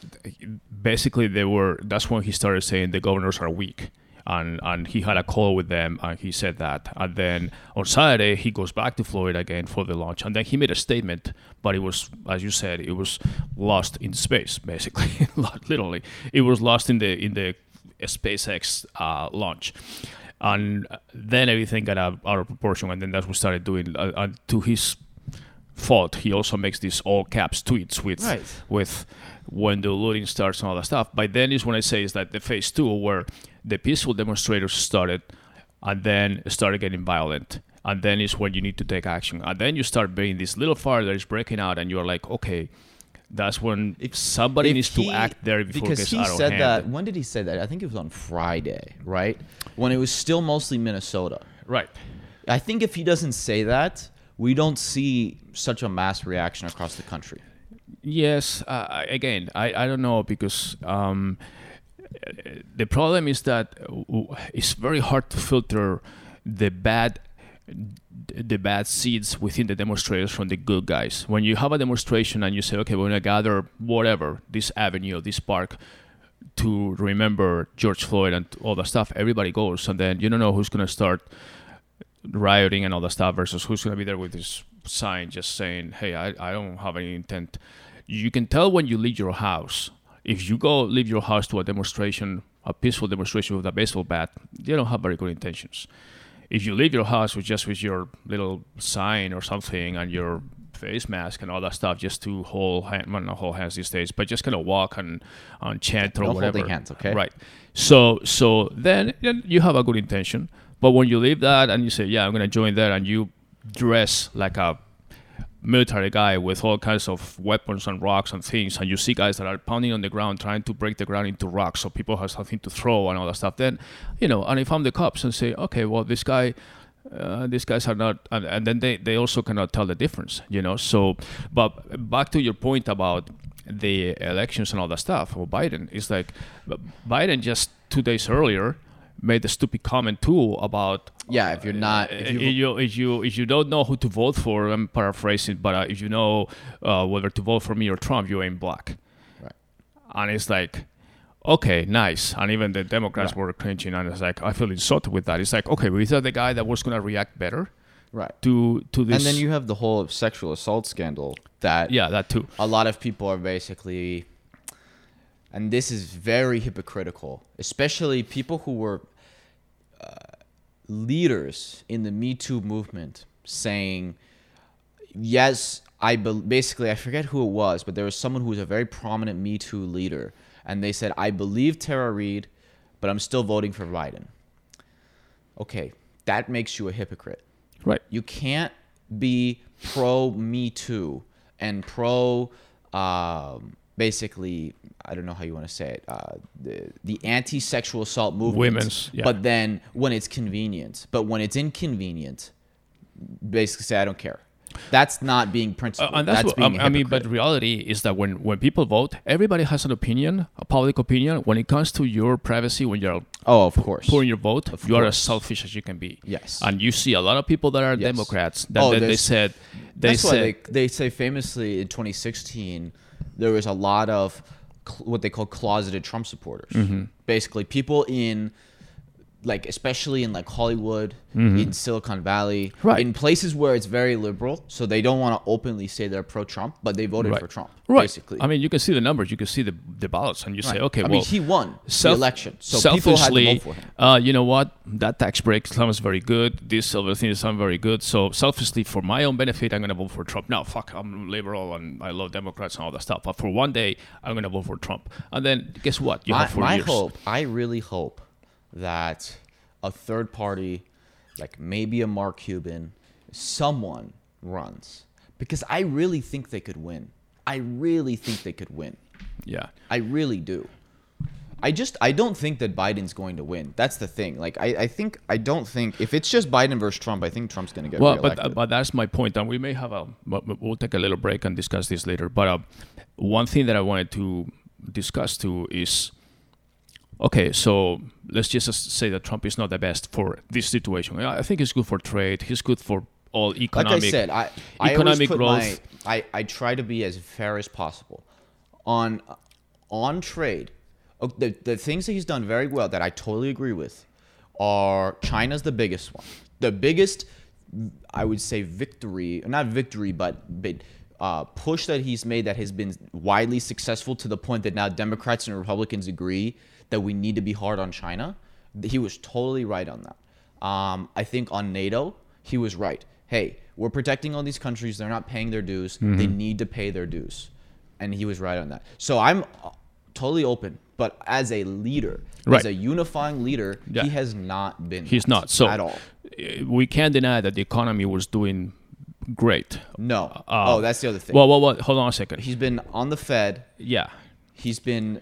basically they were. That's when he started saying the governors are weak, and and he had a call with them, and he said that. And then on Saturday he goes back to Florida again for the launch, and then he made a statement, but it was, as you said, it was lost in space, basically, [laughs] literally, it was lost in the in the SpaceX uh, launch. And then everything got out, out of proportion, and then that's what started doing. Uh, and to his fault, he also makes these all caps tweets with Right. with when the looting starts and all that stuff. By then is when I say is that the phase two where the peaceful demonstrators started and then started getting violent. And then is when you need to take action. And then you start being this little fire that is breaking out and you're like, okay, that's when if somebody If needs to act there before because it gets he out of said hand. that when did he say that i think it was on friday right when it was still mostly minnesota Right. i think if he doesn't say that we don't see such a mass reaction across the country Yes. Uh, again, I, I don't know because um, the problem is that uh, it's very hard to filter the bad the bad seeds within the demonstrators from the good guys. When you have a demonstration and you say, okay, we're gonna gather whatever this avenue, this park, to remember George Floyd and all that stuff, everybody goes, and then you don't know who's gonna start rioting and all that stuff versus who's gonna be there with this sign just saying, hey, I, I don't have any intent. You can tell when you leave your house. If you go leave your house to a demonstration, a peaceful demonstration with a baseball bat, you don't have very good intentions if you leave your house with just with your little sign or something and your face mask and all that stuff just to hold hand, well, not hold hands these days, but just kind of walk and, and chant or No whatever. holding hands, okay? Right. So so then, then you have a good intention, but when you leave that and you say, yeah, I'm gonna join there, and you dress like a military guy with all kinds of weapons and rocks and things, and you see guys that are pounding on the ground trying to break the ground into rocks so people have something to throw and all that stuff, then, you know, and if I'm the cops and say, okay, well, this guy, uh, these guys are not, and, and then they, they also cannot tell the difference, you know. So, but back to your point about the elections and all that stuff, well, Biden is like, Biden just two days earlier made a stupid comment too about Yeah, if you're not, if if you, you, if you if you don't know who to vote for, I'm paraphrasing, but uh, if you know uh, whether to vote for me or Trump, you ain't black. Right. And it's like, okay, nice. And even the Democrats were cringing, and it's like I feel insulted with that. It's like, okay, we that the guy that was gonna react better right. to to this? And then you have the whole sexual assault scandal that yeah, that too. a lot of people are basically and this is very hypocritical especially people who were uh, leaders in the me too movement saying yes i be- basically i forget who it was but there was someone who was a very prominent me too leader and they said i believe tara reade but i'm still voting for biden okay that makes you a hypocrite Right. you can't be pro Me Too and pro, um, basically, I don't know how you want to say it, uh, the, the anti sexual assault movement. Women's, yeah. But then when it's convenient, but when it's inconvenient, basically say, I don't care. That's not being Uh, principled. and that's, that's what, being um, a I mean, but reality is that when, when people vote, everybody has an opinion, a public opinion. When it comes to your privacy, when you're Oh, of course. pouring your vote, you are as selfish as you can be. Yes. And you see a lot of people that are Yes. Democrats that, Oh, that they said they said they, they say famously in 2016 there was a lot of what they call closeted Trump supporters. Mm-hmm. Basically, people in like especially in like Hollywood, in Silicon Valley, Mm-hmm. Right. in places where it's very liberal, so they don't want to openly say they're pro-Trump, but they voted Right. for Trump. right. Basically, I mean, you can see the numbers, you can see the, the ballots, and you say, Right. okay, I well, mean, he won self- the election, so people had to selfishly, vote for him. Uh, you know what? That tax break sounds very good. This other thing sounds very good. So selfishly, for my own benefit, I'm gonna vote for Trump. Now, fuck, I'm liberal and I love Democrats and all that stuff. But for one day, I'm gonna vote for Trump. And then guess what? You my, have four my years. hope i really hope that a third party like maybe a mark cuban someone runs because i really think they could win i really think they could win Yeah. i really do i just i don't think that biden's going to win that's the thing like i, I think i don't think if it's just biden versus trump i think trump's going to get Well, but reelected. but that's my point. and we may have a we'll take a little break and discuss this later. But uh, one thing that I wanted to discuss too is okay. So let's just say that Trump is not the best for this situation. I think he's good for trade. He's good for all economic. like. I said, I, I economic always put growth. my, I, I try to be as fair as possible on on trade. The, the things that he's done very well that I totally agree with are China's the biggest one. The biggest, I would say, victory, not victory, but, but uh, push that he's made that has been widely successful to the point that now Democrats and Republicans agree that we need to be hard on China. He was totally right on that. Um, I think on NATO, he was right. Hey, we're protecting all these countries. They're not paying their dues. Mm-hmm. They need to pay their dues. And he was right on that. So I'm uh, totally open. But as a leader, Right. as a unifying leader, Yeah. he has not been. He's not. So at all. uh, we can't deny that the economy was doing great. No. Uh, oh, that's the other thing. Well, well, well, hold on a second. he's been on the Fed. yeah. He's been.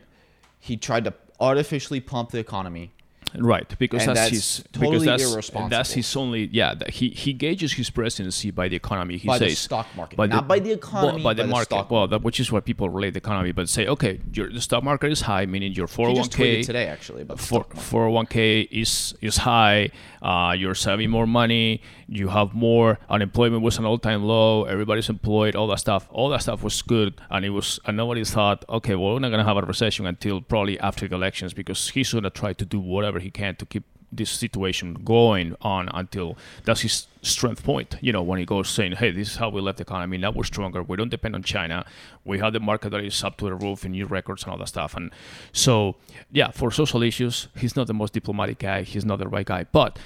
He tried to artificially pump the economy. Right, because And that's, that's his totally because that's irresponsible. that's his only yeah. That he he gauges his presidency by the economy. He By the stock market, not by the economy, by the by the market. stock well, that, which is what people relate the economy. But say okay, your the stock market is high, meaning your four He just k today actually about the for stock market. 401k is is high. Uh, you're saving more money. You have more. Unemployment was an all time low. Everybody's employed. All that stuff. All that stuff was good, and it was. And nobody thought, okay, well, we're not gonna have a recession until probably after the elections because he's gonna try to do whatever he can to keep this situation going on until that's his strength point. You know, when he goes saying, "Hey, this is how we left the economy. Now we're stronger. We don't depend on China. We have the market that is up to the roof in new records and all that stuff." And so, yeah, for social issues, he's not the most diplomatic guy. He's not the right guy. But,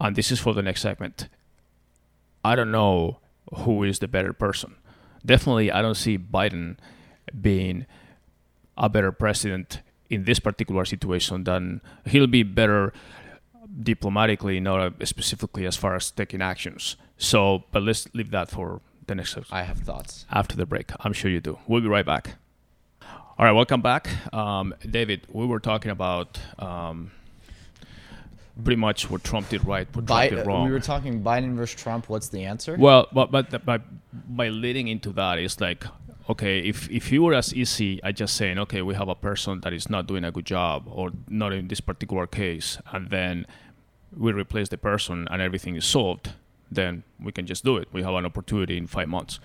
and this is for the next segment. I don't know who is the better person. Definitely, I don't see Biden being a better president in this particular situation then he'll be better diplomatically, not specifically as far as taking actions. So, but let's leave that for the next I have thoughts. after the break. I'm sure you do. We'll be right back. All right, welcome back, um, David. We were talking about um, pretty much what Trump did right, what Trump did wrong. we were talking Biden versus Trump. What's the answer? Well, but but the- by by leading into that is like, okay, if if you were as easy as just saying, okay, we have a person that is not doing a good job or not in this particular case, and then we replace the person and everything is solved, then we can just do it. We have an opportunity in five months.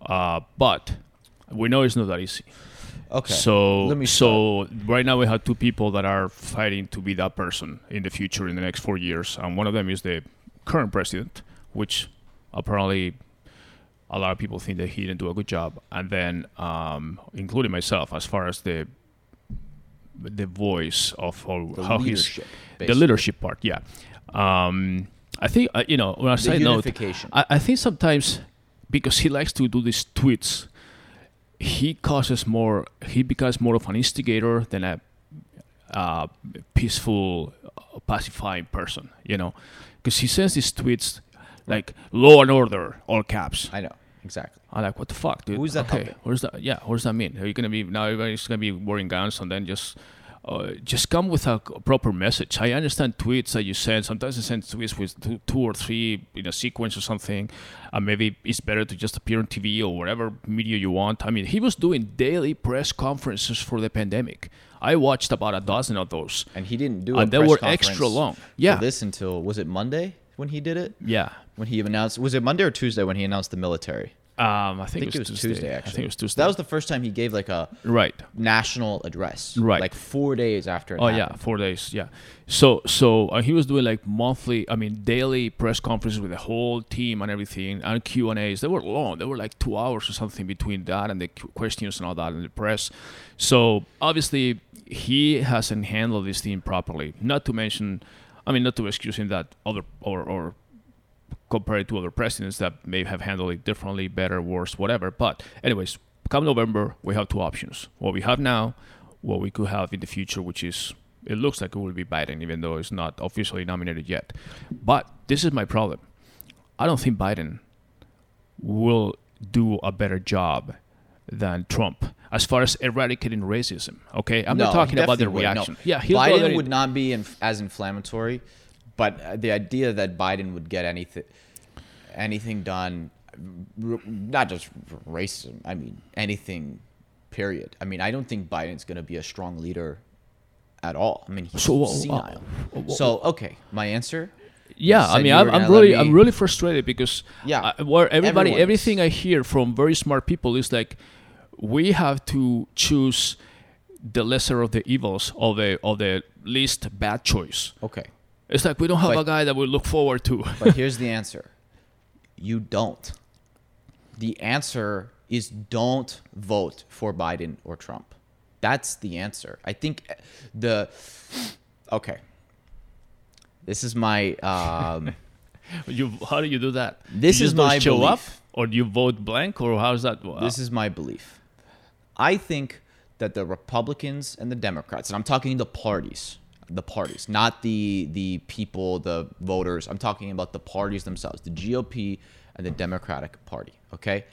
Uh, but we know it's not that easy. Okay. So let me so right now we have two people that are fighting to be that person in the future in the next four years, and one of them is the current president, which apparently a lot of people think that he didn't do a good job, and then um, including myself, as far as the the voice of how he's the leadership part, yeah. Um, I think uh, you know on a side note. I, I think sometimes because he likes to do these tweets, he causes more. He becomes more of an instigator than a uh, peaceful, uh, pacifying person. You know, because he sends these tweets like "law and order" all caps. I know exactly. I'm like, what the fuck, dude? Who's that Okay, helping? what does that? Yeah, what does that mean? Are you gonna be now? Everybody's gonna be wearing guns, and then just, uh, just come with a proper message. I understand tweets that you send. Sometimes you send tweets with two, two or three in a sequence or something, and maybe it's better to just appear on TV or whatever media you want. I mean, he was doing daily press conferences for the pandemic. I watched about a dozen of those. And he didn't do. And they were extra long. Yeah. this until was it Monday when he did it? Yeah. When he announced was it Monday or Tuesday when he announced the military? Um, I think, I think it was, Tuesday. actually. I think it was Tuesday. that was the first time he gave like a right. national address. Right. Like four days after. It Oh yeah, four days. Yeah. So so uh, he was doing like monthly, I mean daily press conferences with the whole team and everything, and Q and A's. They were long. They were like two hours or something between that and the questions and all that and the press. So obviously he hasn't handled this team properly. Not to mention, I mean, not to excuse him that other or or compare it to other presidents that may have handled it differently, better, worse, whatever. But anyways, come November, we have two options: what we have now, what we could have in the future, which is it looks like it will be Biden, even though it's not officially nominated yet. But this is my problem. I don't think Biden will do a better job than Trump as far as eradicating racism. Okay, I'm No, not talking about the would, no. reaction. Yeah, he'll go there Biden would not be in, as inflammatory, but uh, the idea that Biden would get anything anything done, not just racism. I mean anything. Period. I mean, I don't think Biden's going to be a strong leader at all. I mean, he's So, uh, senile. uh, so okay, my answer. Yeah, I mean, I'm, I'm really, I'm really frustrated because Yeah, uh, where everybody, everything I hear from very smart people is like, we have to choose the lesser of the evils of the of the least bad choice. Okay, It's like we don't have But- a guy that we look forward to. [laughs] but here's [laughs] the answer. You don't. The answer is don't vote for Biden or Trump. That's the answer. I think the okay. This is my um [laughs] you, how do you do that? This you is my show up, or do you vote blank, or how's that? this is my belief. I think that the Republicans and the Democrats, and I'm talking the parties, the parties, not the the people, the voters. I'm talking about the parties themselves, the GOP and the Democratic Party. Okay,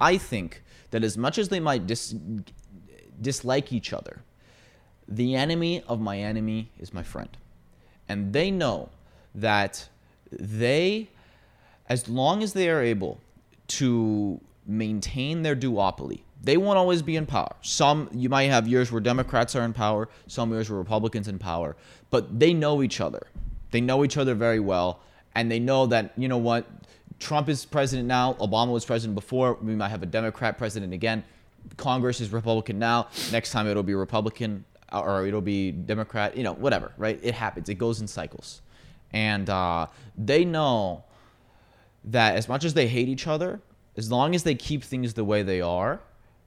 I think that as much as they might dis, dislike each other, the enemy of my enemy is my friend. and they know that they, as long as they are able to maintain their duopoly, they won't always be in power. Some you might have years where Democrats are in power, some years where Republicans in power, but they know each other. They know each other very well, and they know that you know what, Trump is president now, Obama was president before. We might have a Democrat president again. Congress is Republican now. Next time it'll be Republican or it'll be Democrat. You know, whatever. Right? It happens. It goes in cycles, and uh, they know that as much as they hate each other, as long as they keep things the way they are,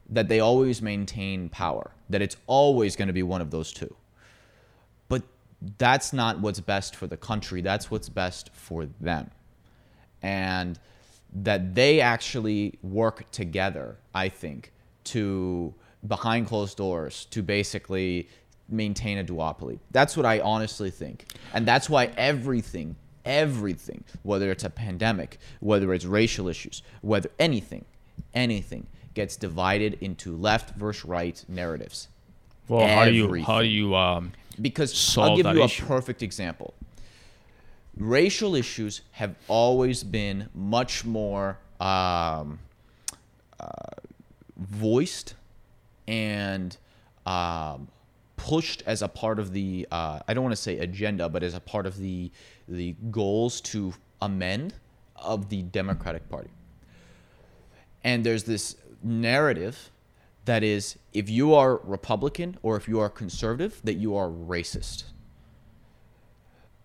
that they always maintain power. That it's always going to be one of those two. But that's not what's best for the country. That's what's best for them. And that they actually work together, I think, to behind closed doors to basically maintain a duopoly. That's what I honestly think. And that's why everything, everything, whether it's a pandemic, whether it's racial issues, whether anything, anything gets divided into left versus right narratives. Well, how do you how do you um, Because I'll give you issue? a perfect example. Racial issues have always been much more um, uh, voiced and um, pushed as a part of the uh, I don't want to say agenda, but as a part of the the goals to amend of the Democratic Party. And there's this narrative that is if you are Republican or if you are conservative, that you are racist.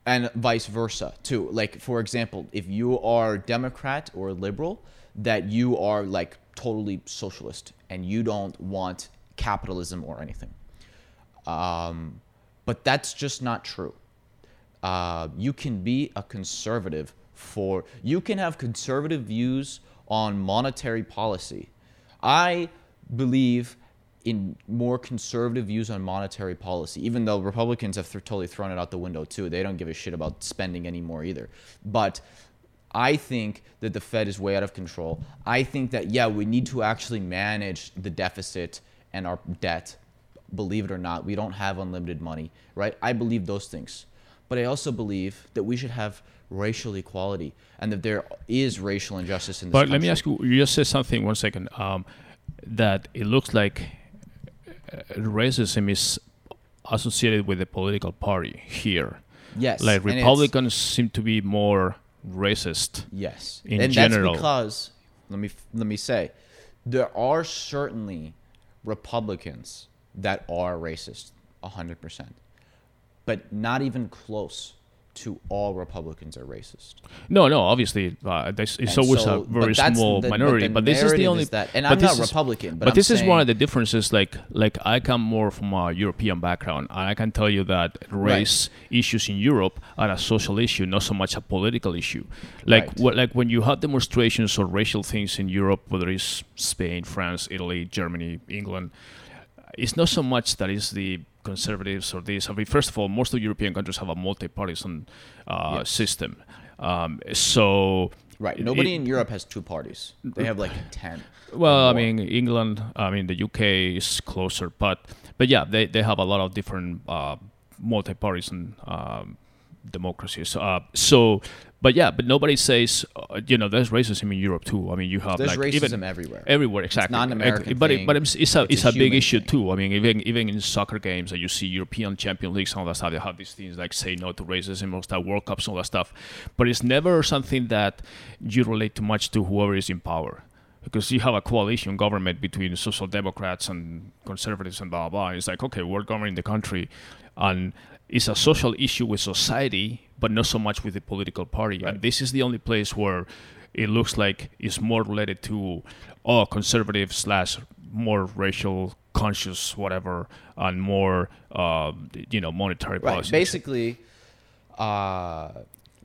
And vice versa, too. Like, for example, if you are Democrat or liberal, that you are like totally socialist and you don't want capitalism or anything. Um, but that's just not true uh, you can be a conservative for you can have conservative views on monetary policy i believe in more conservative views on monetary policy even though republicans have th- totally thrown it out the window too they don't give a shit about spending anymore either but I think that the Fed is way out of control. I think that, yeah, we need to actually manage the deficit and our debt. Believe it or not, we don't have unlimited money, right? I believe those things. But I also believe that we should have racial equality and that there is racial injustice in this But let me ask you. You just said something. One second. Um, that it looks like uh, racism is associated with the political party here. Yes. Like Republicans seem to be more racist. Yes. in and general. that's because let me let me say there are certainly Republicans that are racist 100%. But not even close to all Republicans are racist. No, no. Obviously, uh, this, it's And always so- a very small the- but minority. the But, this is the only. is that- and I'm not is- Republican, but I'm this is one of the differences. Like, like I come more from a European background, and I can tell you that race issues in Europe are a social issue, not so much a political issue. Like, Right. wh- like when you have demonstrations or racial things in Europe, whether it's Spain, France, Italy, Germany, England, it's not so much that it's the conservatives or this. I mean, first of all, most of European countries have a multi-partisan uh, Yes. system. Um, so Right. Nobody it- in Europe has two parties. They have like [sighs] 10. well, I mean, England, I mean, the UK is closer, but but yeah, they, they have a lot of different uh, multi-partisan um, democracies. Uh, so, but yeah, but nobody says, uh, you know, there's racism in Europe too. I mean, you have There's like racism even everywhere. everywhere, exactly. not an American but it, but it's, it's a It's it's, a a, big issue thing. too. I mean, even even in soccer games, that you see European Champion Leagues and all that stuff. They have these things like say no to racism, all that World Cups, and all that stuff. But it's never something that you relate too much to whoever is in power. Because you have a coalition government between social democrats and conservatives and blah blah. It's like okay, we're governing the country, and it's a social issue with society, but not so much with the political party. And this is the only place where it looks like it's more related to oh conservative slash more racial conscious whatever and more uh, you know monetary Right. policy. Basically, uh,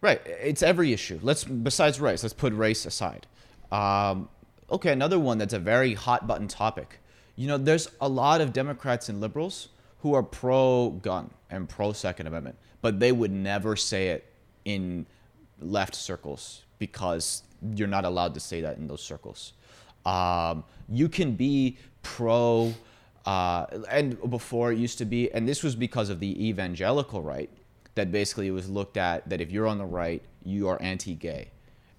right. It's every issue. Let's besides race. Let's put race aside. Um, okay, another one that's a very hot button topic. You know, there's a lot of Democrats and liberals who are pro gun and pro Second Amendment, but they would never say it in left circles because you're not allowed to say that in those circles. Um, you can be pro, uh, and before it used to be, and this was because of the evangelical right, that basically it was looked at that if you're on the right, you are anti-gay,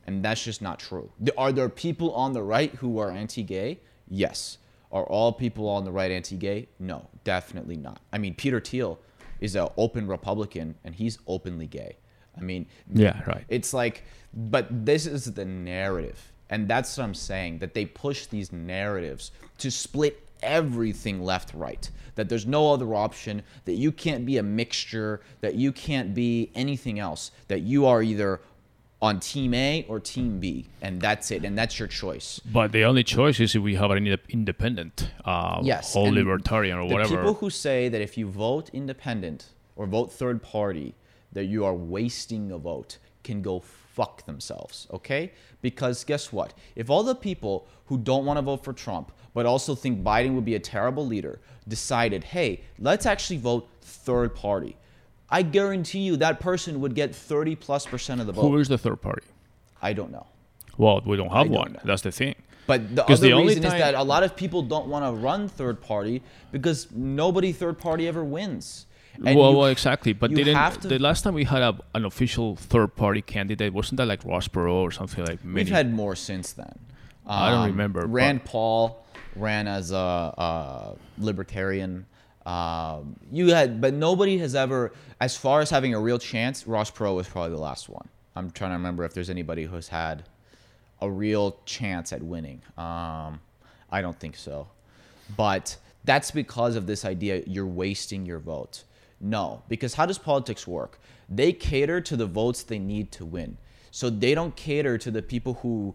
and that's just not true. Are there people on the right who are anti-gay? Yes. Are all people on the right anti-gay? No, definitely not. I mean, Peter Thiel is an open Republican, and he's openly gay. I mean, Yeah, right. it's like, but this is the narrative. And that's what I'm saying that they push these narratives to split everything left right. That there's no other option, that you can't be a mixture, that you can't be anything else, that you are either on team A or team B, and that's it, and that's your choice. But the only choice is if we have an independent, uh, Yes. whole libertarian or the whatever. people who say that if you vote independent or vote third party, that you are wasting a vote can go fuck themselves, okay? Because guess what? If all the people who don't want to vote for Trump, but also think Biden would be a terrible leader, decided, hey, let's actually vote third party, I guarantee you that person would get 30 plus percent of the vote. Who is the third party? I don't know. Well, we don't have don't one. know. That's the thing. But the other the only reason is that a lot of people don't want to run third party because nobody third party ever wins. And well, you- well, exactly. But you didn't have to- the last time we had a, an official third party candidate wasn't that like Ross Perot or something like? Many, We've had more since then. I don't Um, remember, Rand Paul ran as a, a libertarian. Um, you had, but nobody has ever, as far as having a real chance. Ross Perot was probably the last one. I'm trying to remember if there's anybody who's had a real chance at winning. Um, I don't think so. But that's because of this idea you're wasting your vote. No, because how does politics work? They cater to the votes they need to win. So they don't cater to the people who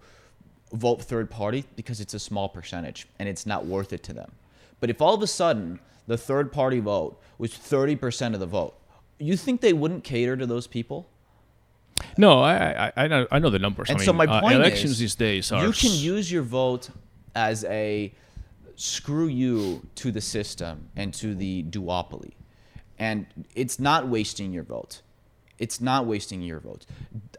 vote third party because it's a small percentage and it's not worth it to them. But if all of a sudden the third party vote was 30% of the vote, you think they wouldn't cater to those people? No, I, I, I know, I know the numbers. And I so mean, my uh, point elections is, these days are you can use your vote as a screw you to the system and to the duopoly, and it's not wasting your vote. It's not wasting your vote.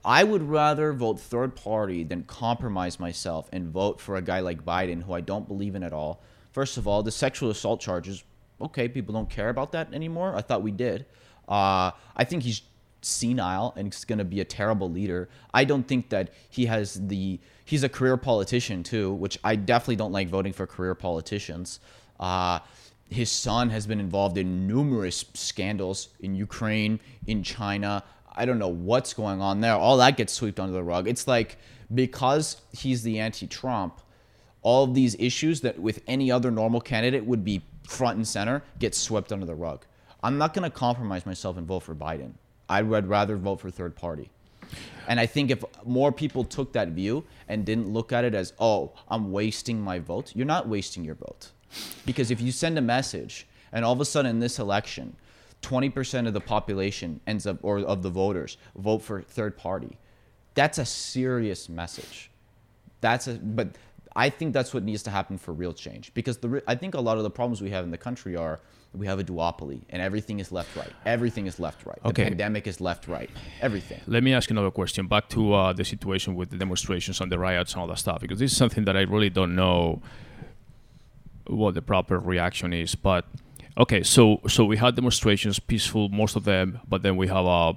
I would rather vote third party than compromise myself and vote for a guy like Biden, who I don't believe in at all. First of all, the sexual assault charges. Okay, people don't care about that anymore. I thought we did. Uh, I think he's senile and he's going to be a terrible leader. I don't think that he has the. He's a career politician too, which I definitely don't like voting for career politicians. Uh, his son has been involved in numerous scandals in Ukraine, in China. I don't know what's going on there. All that gets swept under the rug. It's like because he's the anti-Trump, all of these issues that with any other normal candidate would be front and center get swept under the rug. I'm not going to compromise myself and vote for Biden. I would rather vote for third party. And I think if more people took that view and didn't look at it as, oh, I'm wasting my vote, you're not wasting your vote. Because if you send a message and all of a sudden in this election, 20% of the population ends up, or of the voters, vote for third party, that's a serious message. That's a, but I think that's what needs to happen for real change. Because the, I think a lot of the problems we have in the country are we have a duopoly and everything is left right. Everything is left right. Okay. The pandemic is left right. Everything. Let me ask another question. Back to uh, the situation with the demonstrations and the riots and all that stuff, because this is something that I really don't know what the proper reaction is. But okay, so so we had demonstrations, peaceful, most of them, but then we have a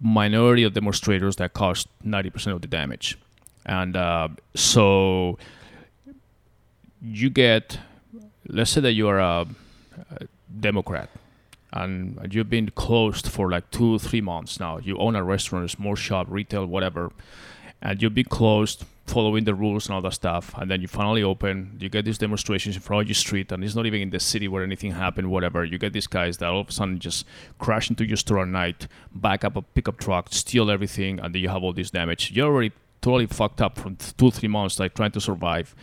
minority of demonstrators that caused ninety percent of the damage, and uh, so you get, let's say that you are a, a Democrat and you've been closed for like two, three months now. You own a restaurant, a small shop, retail, whatever, and you've been closed, following the rules and all that stuff. And then you finally open. You get these demonstrations in front of your street, and it's not even in the city where anything happened, whatever. You get these guys that all of a sudden just crash into your store at night, back up a pickup truck, steal everything, and then you have all this damage. You're already totally fucked up from two, three months, like trying to survive,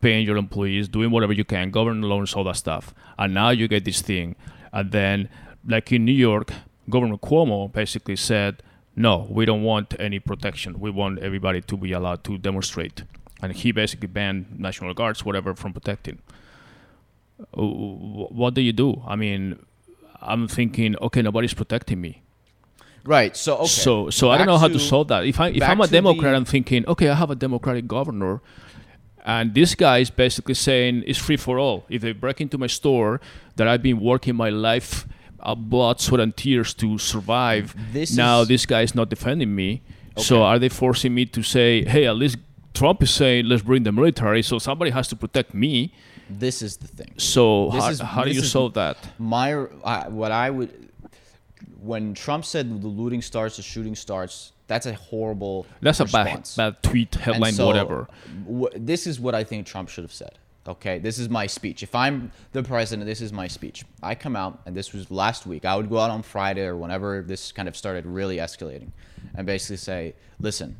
paying your employees, doing whatever you can, government loans, all that stuff. And now you get this thing. And then, like in New York, Governor Cuomo basically said, no, we don't want any protection. We want everybody to be allowed to demonstrate. And he basically banned National Guards, whatever, from protecting. What do you do? I mean, I'm thinking, okay, nobody's protecting me. Right. So okay. So, so I don't know how to solve that. If I if I'm a Democrat, the- I'm thinking, okay, I have a Democratic governor, and this guy is basically saying it's free for all. If they break into my store that I've been working my life uh, blood, sweat, and tears to survive. This now is- this guy is not defending me. So are they forcing me to say, hey, at least Trump is saying let's bring the military, so somebody has to protect me. This is the thing. So how, is- how do you solve that? My I, what I would when Trump said the looting starts, the shooting starts. That's a horrible. That's a bad, bad tweet, headline, so, whatever. wh- this is what I think Trump should have said. Okay, this is my speech. If I'm the president, this is my speech. I come out, and this was last week. I would go out on Friday or whenever this kind of started really escalating, and basically say, "Listen,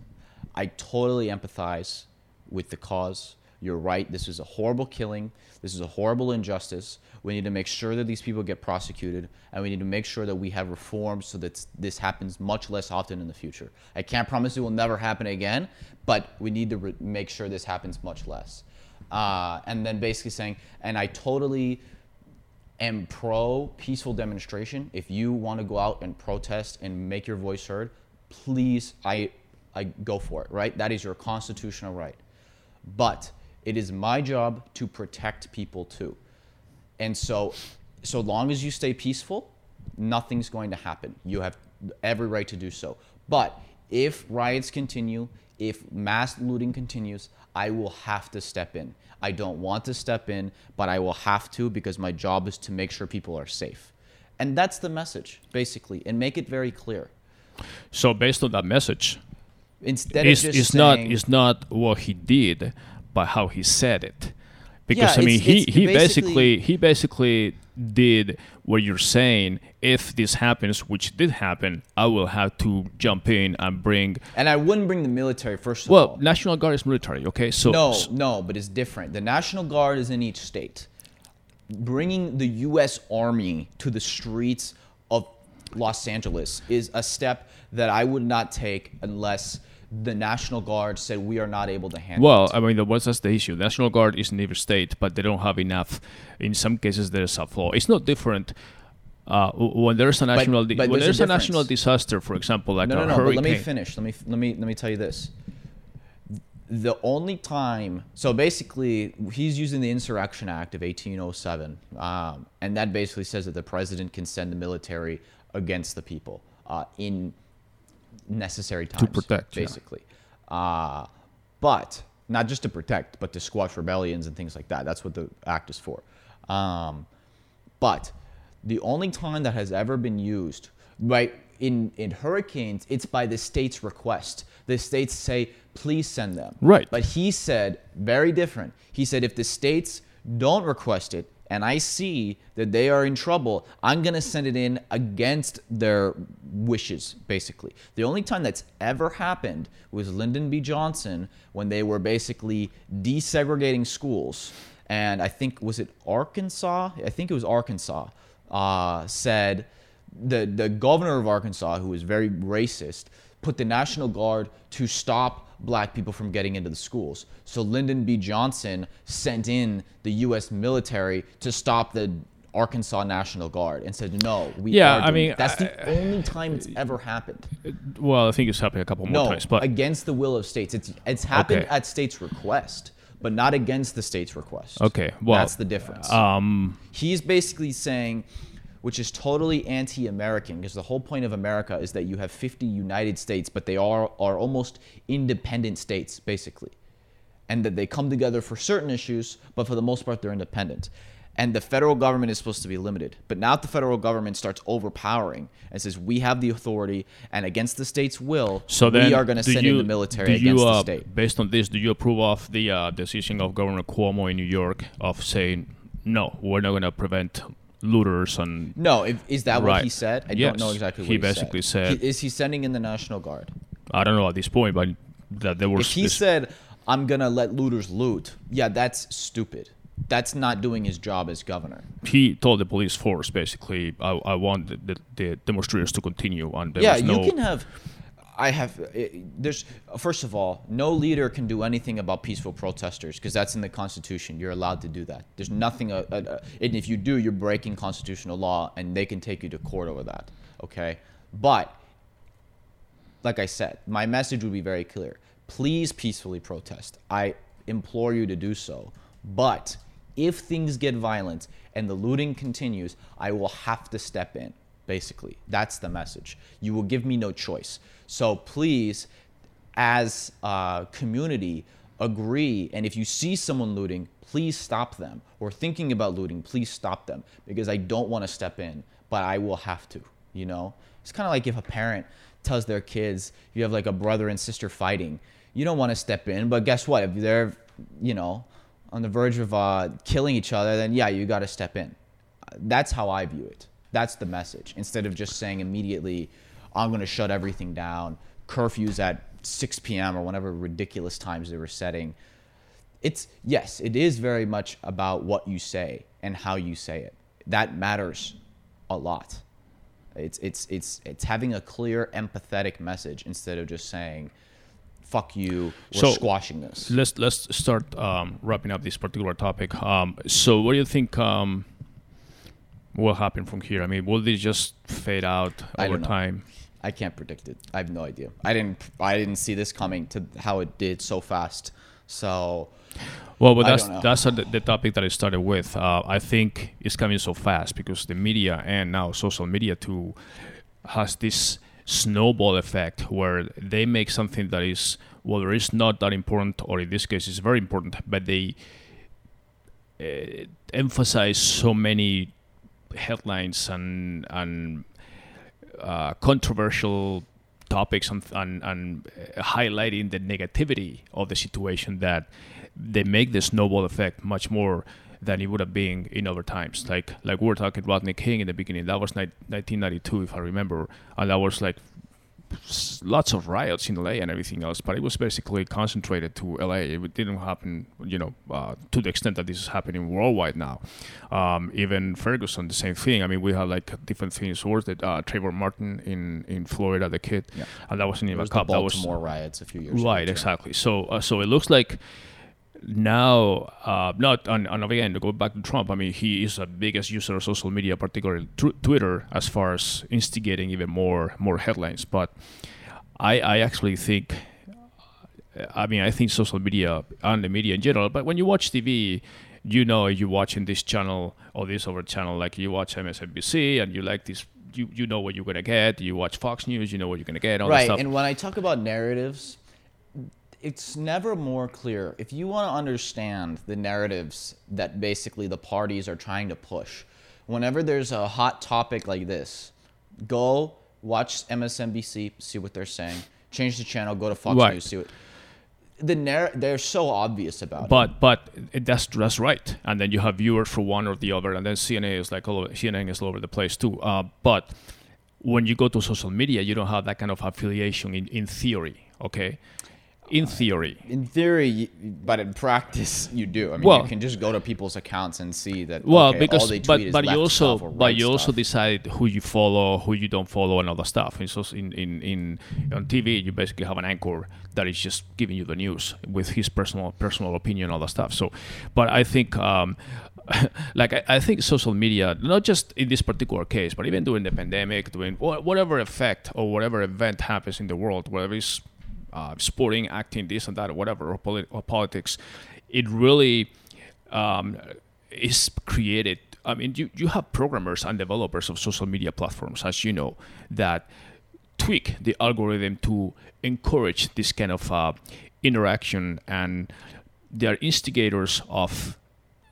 I totally empathize with the cause. You're right. This is a horrible killing. This is a horrible injustice. We need to make sure that these people get prosecuted, and we need to make sure that we have reforms so that this happens much less often in the future. I can't promise it will never happen again, but we need to re- make sure this happens much less. Uh, and then basically saying, and I totally am pro peaceful demonstration. If you want to go out and protest and make your voice heard, please, I, I go for it. Right? That is your constitutional right. But it is my job to protect people too. And so, so long as you stay peaceful, nothing's going to happen. You have every right to do so. But if riots continue, if mass looting continues, I will have to step in. I don't want to step in, but I will have to because my job is to make sure people are safe. And that's the message, basically, and make it very clear. So based on that message, Instead it's, of just it's not saying, it's not what he did, but how he said it. Because Yeah, I mean, it's- he, it's he basically- basically he basically did what you're saying. If this happens, which did happen, I will have to jump in and bring. and I wouldn't bring the military first of Well, all. National Guard is military, okay? So No, s- no, but it's different. The National Guard is in each state. Bringing the U.S. Army to the streets of Los Angeles is a step that I would not take unless the National Guard said we are not able to handle Well, it. I mean, the- what's that's the issue? The National Guard is in every state, but they don't have enough. In some cases, there's a flaw. It's not different. Uh, when there's a national di- but when there's there's a a national disaster, for example, like no, a no, no. hurricane. But let me finish. Let me let me let me tell you this. The only time, so basically, he's using the Insurrection Act of 1807, um, and that basically says that the president can send the military against the people uh, in necessary times To protect, yeah. basically. Uh, but not just to protect, but to squash rebellions and things like that. That's what the act is for. Um, but the only time that has ever been used, right, in, in hurricanes, it's by the state's request. The states say, please send them. Right. But he said, very different. He said, if the states don't request it, and I see that they are in trouble, I'm going to send it in against their wishes, basically. The only time that's ever happened was Lyndon B. Johnson when they were basically desegregating schools. And I think, was it Arkansas? I think it was Arkansas, uh, said the, the governor of Arkansas, who was very racist, put the National Guard to stop black people from getting into the schools. So Lyndon B. Johnson sent in the U.S. military to stop the Arkansas National Guard and said, "No, we Yeah, are I mean, that's the only time it's ever happened. well, I think it's happened a couple more No, times, but against the will of states. It's it's happened Okay. at states' request, but not against the state's request. Okay, well, that's the difference. um, He's basically saying, which is totally anti-American, because the whole point of America is that you have 50 United States, but they are are almost independent states, basically, and that they come together for certain issues, but for the most part they're independent. And the federal government is supposed to be limited. But now the federal government starts overpowering and says we have the authority, and against the state's will, so we are going to send you, in the military against you, uh, the state. Based on this, do you approve of the uh, decision of Governor Cuomo in New York of saying no, we're not going to prevent looters and No, if, is that what he said? I Yes. don't know exactly what He said. he, basically said. said- He- is he sending in the National Guard? I don't know at this point, but that there was If he said, "I'm gonna let looters loot," yeah, that's stupid. That's not doing his job as governor. he told the police force basically, I, I want the, the, the demonstrators to continue, and there yeah, was no. you can have. I have. It, there's first of all, no leader can do anything about peaceful protesters because that's in the Constitution. You're allowed to do that. There's nothing. Uh, uh, uh, and if you do, you're breaking constitutional law, and they can take you to court over that. Okay, but like I said, my message would be very clear. Please peacefully protest. I implore you to do so. But if things get violent and the looting continues, I will have to step in. Basically, that's the message. You will give me no choice. So please, as a community, agree. And if you see someone looting, please stop them. Or thinking about looting, please stop them because I don't want to step in, but I will have to. You know, it's kind of like if a parent tells their kids, you have like a brother and sister fighting, you don't want to step in, but guess what? If they're, you know, on the verge of uh, killing each other, then yeah, you got to step in. That's how I view it. That's the message. Instead of just saying immediately, I'm going to shut everything down, curfews at 6 p.m. or whatever ridiculous times they were setting. It's, yes, it is very much about what you say and how you say it. That matters a lot. It's, it's, it's, it's having a clear, empathetic message instead of just saying, fuck you, we're So- squashing this. let's let's start um, wrapping up this particular topic. Um, so, what do you think um, will happen from here? I mean, will this just fade out over time? I can't predict it. I have no idea. I didn't. I didn't see this coming to how it did so fast. So Well, but that's that's uh, the, the topic that I started with. Uh, I think it's coming so fast because the media and now social media too has this snowball effect where they make something that is whether it's not that important or in this case it's very important, but they uh, emphasize so many headlines and and uh, controversial topics and, and, and highlighting the negativity of the situation that they make the snowball effect much more than it would have been in other times. Like like we were talking about Nick King in the beginning. That was ni- 1992, if I remember, and that was like lots of riots in LA and everything else. But it was basically concentrated to LA. It didn't happen, you know, uh, to the extent that this is happening worldwide now. Um, even Ferguson, the same thing. I mean, we had like different things. Or that uh, Trayvon Martin in in Florida, the kid, Yeah. and that wasn't it even a was the cop. That was Baltimore riots a few years ago. right too. exactly so uh, so it looks like now uh, not and, and again to go back to trump i mean he is the biggest user of social media particularly tw- twitter as far as instigating even more more headlines but i i actually think I mean, I think social media and the media in general, but when you watch TV, you know you're watching this channel or this other channel, like you watch MSNBC and you like this, you, you know what you're going to get. You watch Fox News, you know what you're going to get, all Right. stuff. And when I talk about narratives, it's never more clear. If you want to understand the narratives that basically the parties are trying to push, whenever there's a hot topic like this, go watch MSNBC, see what they're saying. Change the channel, go to Fox Right. News, see what. The narr- they're so obvious about it. But but that's that's right. And then you have viewers for one or the other, and then CNN is like all over, CNN is all over the place too. Uh, but when you go to social media, you don't have that kind of affiliation in, in theory. Okay, in theory. In theory, but in practice, you do. I mean, Well- you can just go to people's accounts and see that. Well, okay, all because they tweet but is but you also stuff but you also decide who you follow, who you don't follow, and all that stuff. And so in in in on TV, you basically have an anchor that is just giving you the news with his personal personal opinion, and all that stuff. So, but I think. Um, [laughs] like I, I think social media, not just in this particular case, but even during the pandemic, during wha- whatever effect or whatever event happens in the world, whether it's uh, sporting, acting, this and that, or whatever, or, polit- or politics, it really um, is created. I mean, you, you have programmers and developers of social media platforms, as you know, that tweak the algorithm to encourage this kind of uh, interaction, and they are instigators of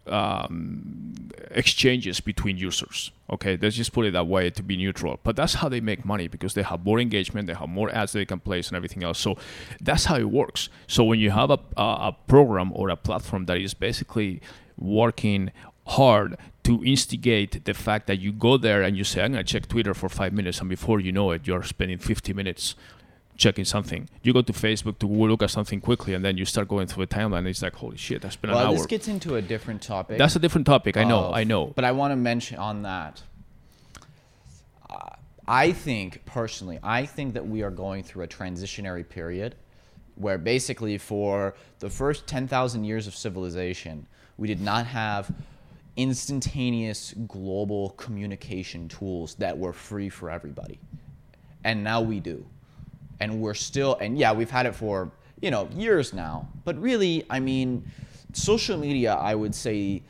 um, exchanges between users. Okay, let's just put it that way to be neutral. But that's how they make money because they have more engagement, they have more ads they can place, and everything else. So that's how it works. So when you have a, a, a program or a platform that is basically working hard to instigate the fact that you go there and you say, I'm going to check Twitter for five minutes, and before you know it, you're spending 50 minutes checking something. You go to Facebook to look at something quickly, and then you start going through the timeline. And it's like, holy shit, that's been an hour. Well, this gets into a different topic. That's a different topic. I know. of- I know. But I want to mention on that. uh, I think personally, I think that we are going through a transitionary period where basically for the first 10,000 years of civilization, we did not have instantaneous global communication tools that were free for everybody. And now we do. And we're still and yeah, we've had it for, you know, years now. But really, I mean, social media, I would say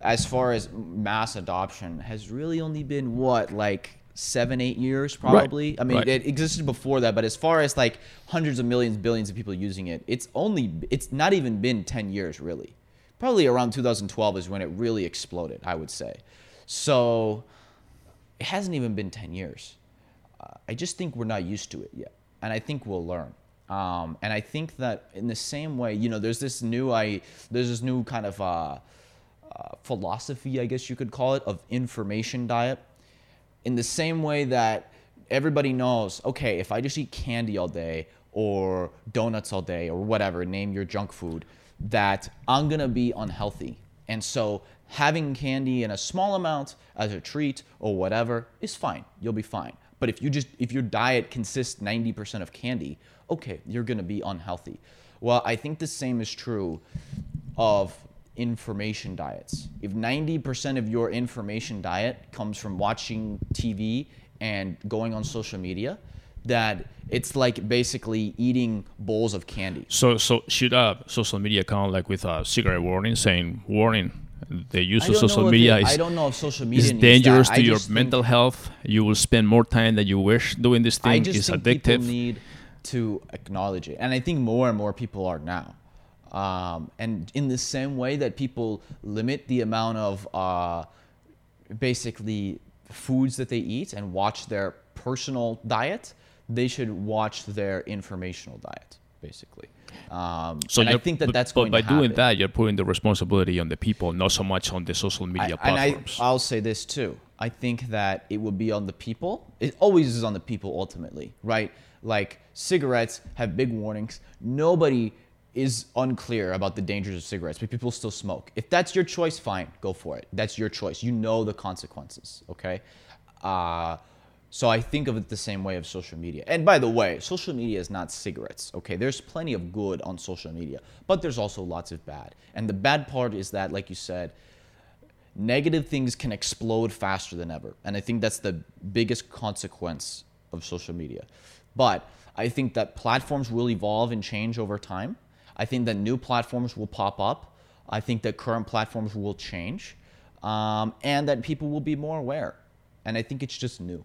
as far as mass adoption, has really only been what like seven, eight years probably. I mean, right. it existed before that, but as far as like hundreds of millions, billions of people using it, it's only it's not even been ten years really. Probably around 2012 is when it really exploded. I would say. So it hasn't even been 10 years. Uh, I just think we're not used to it yet, and I think we'll learn. Um, and I think that in the same way, you know, there's this new I there's this new kind of uh, uh, philosophy, I guess you could call it, of information diet. In the same way that everybody knows, okay, if I just eat candy all day or donuts all day or whatever, name your junk food, that I'm gonna be unhealthy. And so having candy in a small amount as a treat or whatever is fine. You'll be fine. But if you just if your diet consists 90% of candy, okay, you're going to be unhealthy. Well, I think the same is true of information diets. If 90% of your information diet comes from watching TV and going on social media, that it's like basically eating bowls of candy. So, so should uh, social media count like with a cigarette warning saying warning? The use of social media is I don't know if social media is dangerous to I your mental health. You will spend more time than you wish doing this thing. I just it's think addictive. people need to acknowledge it, and I think more and more people are now. Um, and in the same way that people limit the amount of uh, basically foods that they eat and watch their personal diet, they should watch their informational diet, basically. Um, so I think that but- that's but going by to doing that, you're putting the responsibility on the people, not so much on the social media I, and I, platforms. I'll say this too. I think that it would be on the people. It always is on the people ultimately, right? Like cigarettes have big warnings. Nobody is unclear about the dangers of cigarettes, but people still smoke. If that's your choice, fine, go for it. That's your choice. You know the consequences, okay? Uh, so I think of it the same way of social media. And by the way, social media is not cigarettes, okay? There's plenty of good on social media, but there's also lots of bad. And the bad part is that, like you said, negative things can explode faster than ever. And I think that's the biggest consequence of social media. But I think that platforms will evolve and change over time. I think that new platforms will pop up. I think that current platforms will change. Um, and that people will be more aware. And I think it's just new.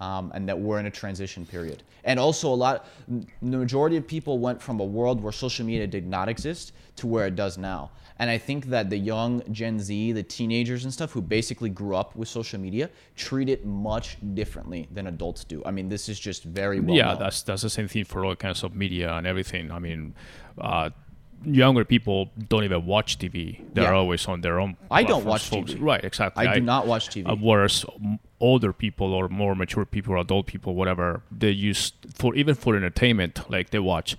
Um, and that we're in a transition period. And also, a lot, the majority of people went from a world where social media did not exist to where it does now. And I think that the young Gen Z, the teenagers and stuff who basically grew up with social media, treat it much differently than adults do. I mean, this is just very well yeah, known. that's that's the same thing for all kinds of media and everything. I mean, uh, younger people don't even watch TV; they're Yeah. always on their own. I don't watch folks. TV. Right, exactly. I do not watch TV. Uh, whereas older people or more mature people, or adult people, whatever, they use for even for entertainment, like they watch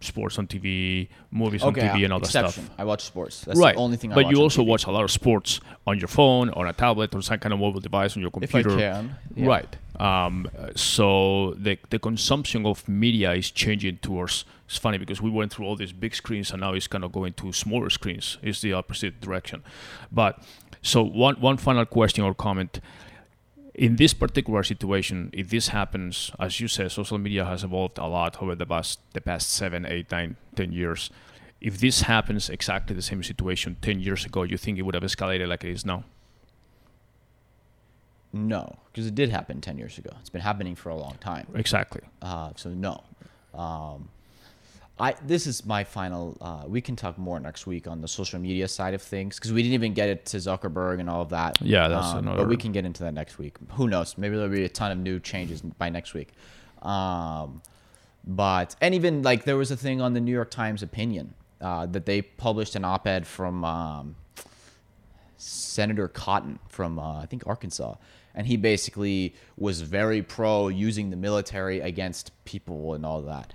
sports on TV, movies on TV, and all that stuff. I watch sports. That's right. the only thing I but watch you also watch a lot of sports on your phone, on a tablet, or some kind of mobile device on your computer. If I can, yeah. Right. Um, so the the consumption of media is changing towards. It's funny because we went through all these big screens and now it's kind of going to smaller screens. It's the opposite direction. But so one one final question or comment. In this particular situation, if this happens, as you said, social media has evolved a lot over the past the past seven, eight, nine, ten years. If this happens exactly the same situation ten years ago, you think it would have escalated like it is now? No, because it did happen 10 years ago. It's been happening for a long time. Exactly. Uh, so no. Um, I this is my final. Uh, we can talk more next week on the social media side of things because we didn't even get it to Zuckerberg and all of that. Yeah, that's Um, another- But we can get into that next week. Who knows? Maybe there'll be a ton of new changes by next week. Um, but and even like there was a thing on the New York Times opinion uh, that they published an op-ed from um, Senator Cotton from uh, I think Arkansas, and he basically was very pro using the military against people and all that.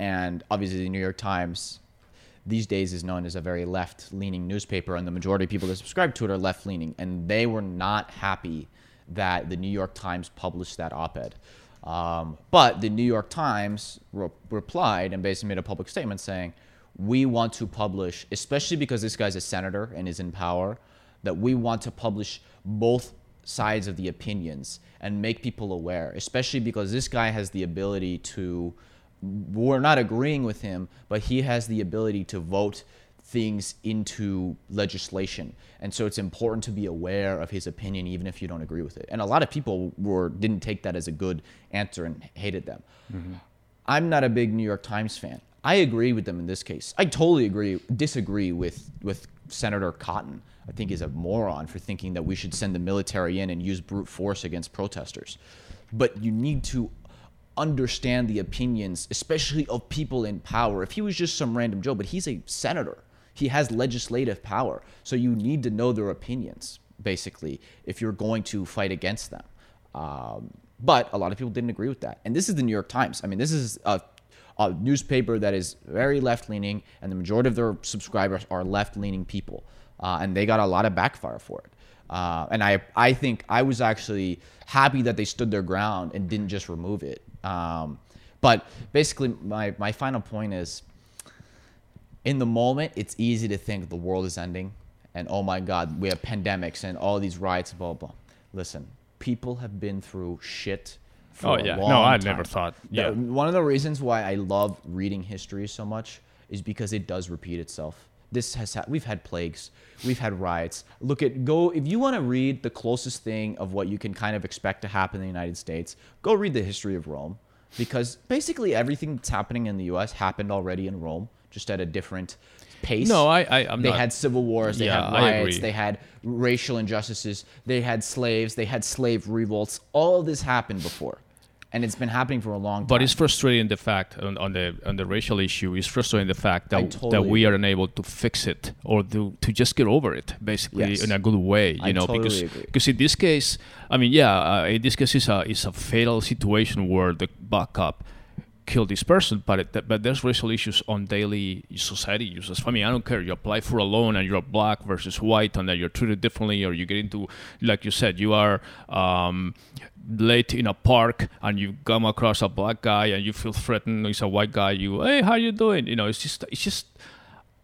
And obviously, the New York Times these days is known as a very left-leaning newspaper, and the majority of people that subscribe to it are left-leaning, and they were not happy that the New York Times published that op-ed. Um, but the New York Times re- replied and basically made a public statement saying, "We want to publish, especially because this guy's a senator and is in power, that we want to publish both sides of the opinions and make people aware, especially because this guy has the ability to." we're not agreeing with him, but he has the ability to vote things into legislation. And so it's important to be aware of his opinion even if you don't agree with it. And a lot of people were didn't take that as a good answer and hated them. Mm-hmm. I'm not a big New York Times fan. I agree with them in this case. I totally agree disagree with with Senator Cotton. I think is a moron for thinking that we should send the military in and use brute force against protesters. But you need to understand the opinions, especially of people in power. If he was just some random Joe, but he's a senator, he has legislative power. So you need to know their opinions, basically, if you're going to fight against them. Um, but a lot of people didn't agree with that. And this is the New York Times. I mean, this is a, a newspaper that is very left leaning, and the majority of their subscribers are left leaning people. Uh, and they got a lot of backfire for it. Uh, and I, I think I was actually happy that they stood their ground and didn't just remove it. Um, but basically, my, my final point is in the moment, it's easy to think the world is ending and oh my God, we have pandemics and all these riots, blah, blah. Listen, people have been through shit for Oh, a yeah. No, I time. never thought- yeah. One of the reasons why I love reading history so much is because it does repeat itself. This has ha- we've had plagues, we've had riots. Look at go if you want to read the closest thing of what you can kind of expect to happen in the United States, go read the history of Rome, because basically everything that's happening in the U.S. happened already in Rome, just at a different pace. No, I, I I'm They not. had civil wars, they Yeah, had riots, they had racial injustices, they had slaves, they had slave revolts. All of this happened before, and it's been happening for a long time. But it's frustrating the fact on, on the on the racial issue. It's frustrating the fact that totally that we are unable to fix it or to, to just get over it, basically Yes. in a good way. You I know, totally because agree. because in this case, I mean, yeah, uh, in this case, it's a it's a fatal situation where the backup killed this person, but it, but there's racial issues on daily society uses. I mean, I don't care. You apply for a loan and you're black versus white, and then you're treated differently, or you get into, like you said, you are um, late in a park and you come across a black guy and you feel threatened. He's a white guy. You, hey, how you doing? You know, it's just, it's just,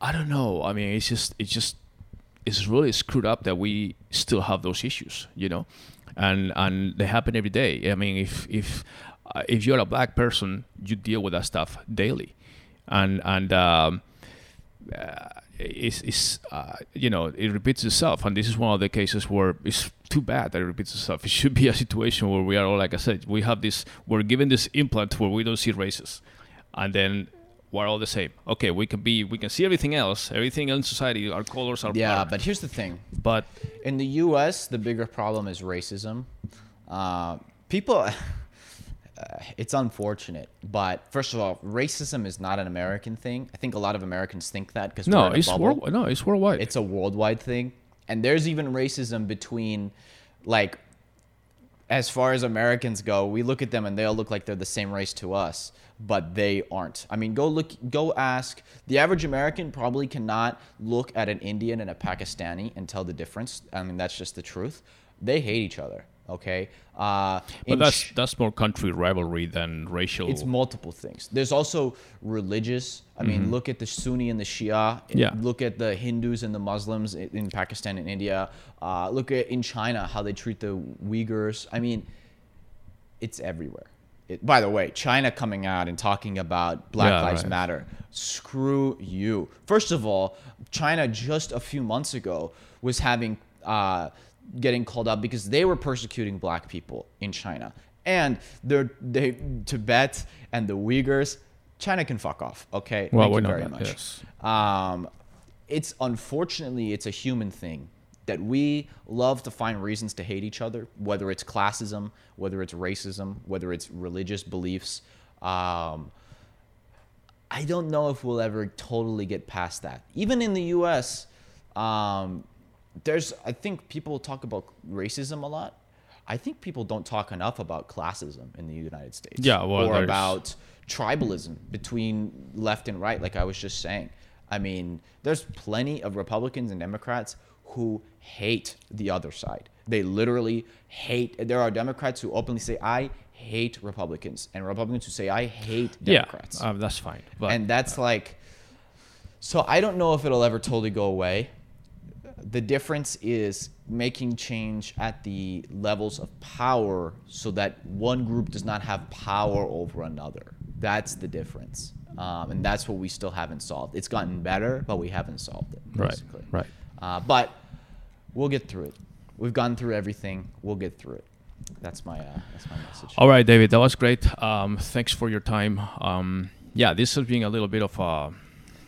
I don't know. I mean, it's just, it's just, it's really screwed up that we still have those issues. You know, and and they happen every day. I mean, if if uh, if you're a black person, you deal with that stuff daily, and and um, uh, it's, it's uh, you know it repeats itself, and this is one of the cases where it's too bad that it repeats itself. [laughs] It should be a situation where we are all like I said, we have this, we're given this implant where we don't see races, and then. We're all the same. Okay, we can be, we can see everything else, everything in society. Our colors are, yeah, are- but here's the thing: but in the U.S., the bigger problem is racism. Uh, people, [laughs] uh, it's unfortunate, but first of all, racism is not an American thing. I think a lot of Americans think that because no, we're in a it's world, no, it's worldwide. It's a worldwide thing, and there's even racism between, like, as far as Americans go, we look at them and they'll look like they're the same race to us, but they aren't. I mean, go look, go ask. The average American probably cannot look at an Indian and a Pakistani and tell the difference. I mean, that's just the truth. They hate each other. Okay. Uh, but that's that's more country rivalry than racial. it's multiple things. There's also religious. I mean, look at the Sunni and the Shia. Mm-hmm. Yeah. Look at the Hindus and the Muslims i- in Pakistan and India. Uh, look at in China how they treat the Uyghurs. I mean, it's everywhere. It, by the way, China coming out and talking about Black Yeah, Lives right. Matter. Screw you. First of all, China just a few months ago was having uh, getting called out because they were persecuting black people in China. And they're they Tibet and the Uyghurs, China can fuck off. Okay. Well, Thank you very that, much. yes. Um, it's unfortunately it's a human thing that we love to find reasons to hate each other, whether it's classism, whether it's racism, whether it's religious beliefs. Um, I don't know if we'll ever totally get past that. Even in the U.S., um, there's I think people talk about racism a lot. I think people don't talk enough about classism in the United States. Yeah, well, or there's- about tribalism between left and right, like I was just saying. I mean, there's plenty of Republicans and Democrats who hate the other side. They literally hate. There are Democrats who openly say, "I hate Republicans," and Republicans who say, "I hate Democrats." Yeah, uh, that's fine. But and that's like so i don't know if it'll ever totally go away the difference is making change at the levels of power so that one group does not have power over another that's the difference um, and that's what we still haven't solved. It's gotten better, but we haven't solved it. Right, Basically. right. Uh, but we'll get through it. We've gone through everything. We'll get through it. That's my uh, that's my message. All right, David, that was great. Um, thanks for your time. Um, yeah, this has been a little bit of a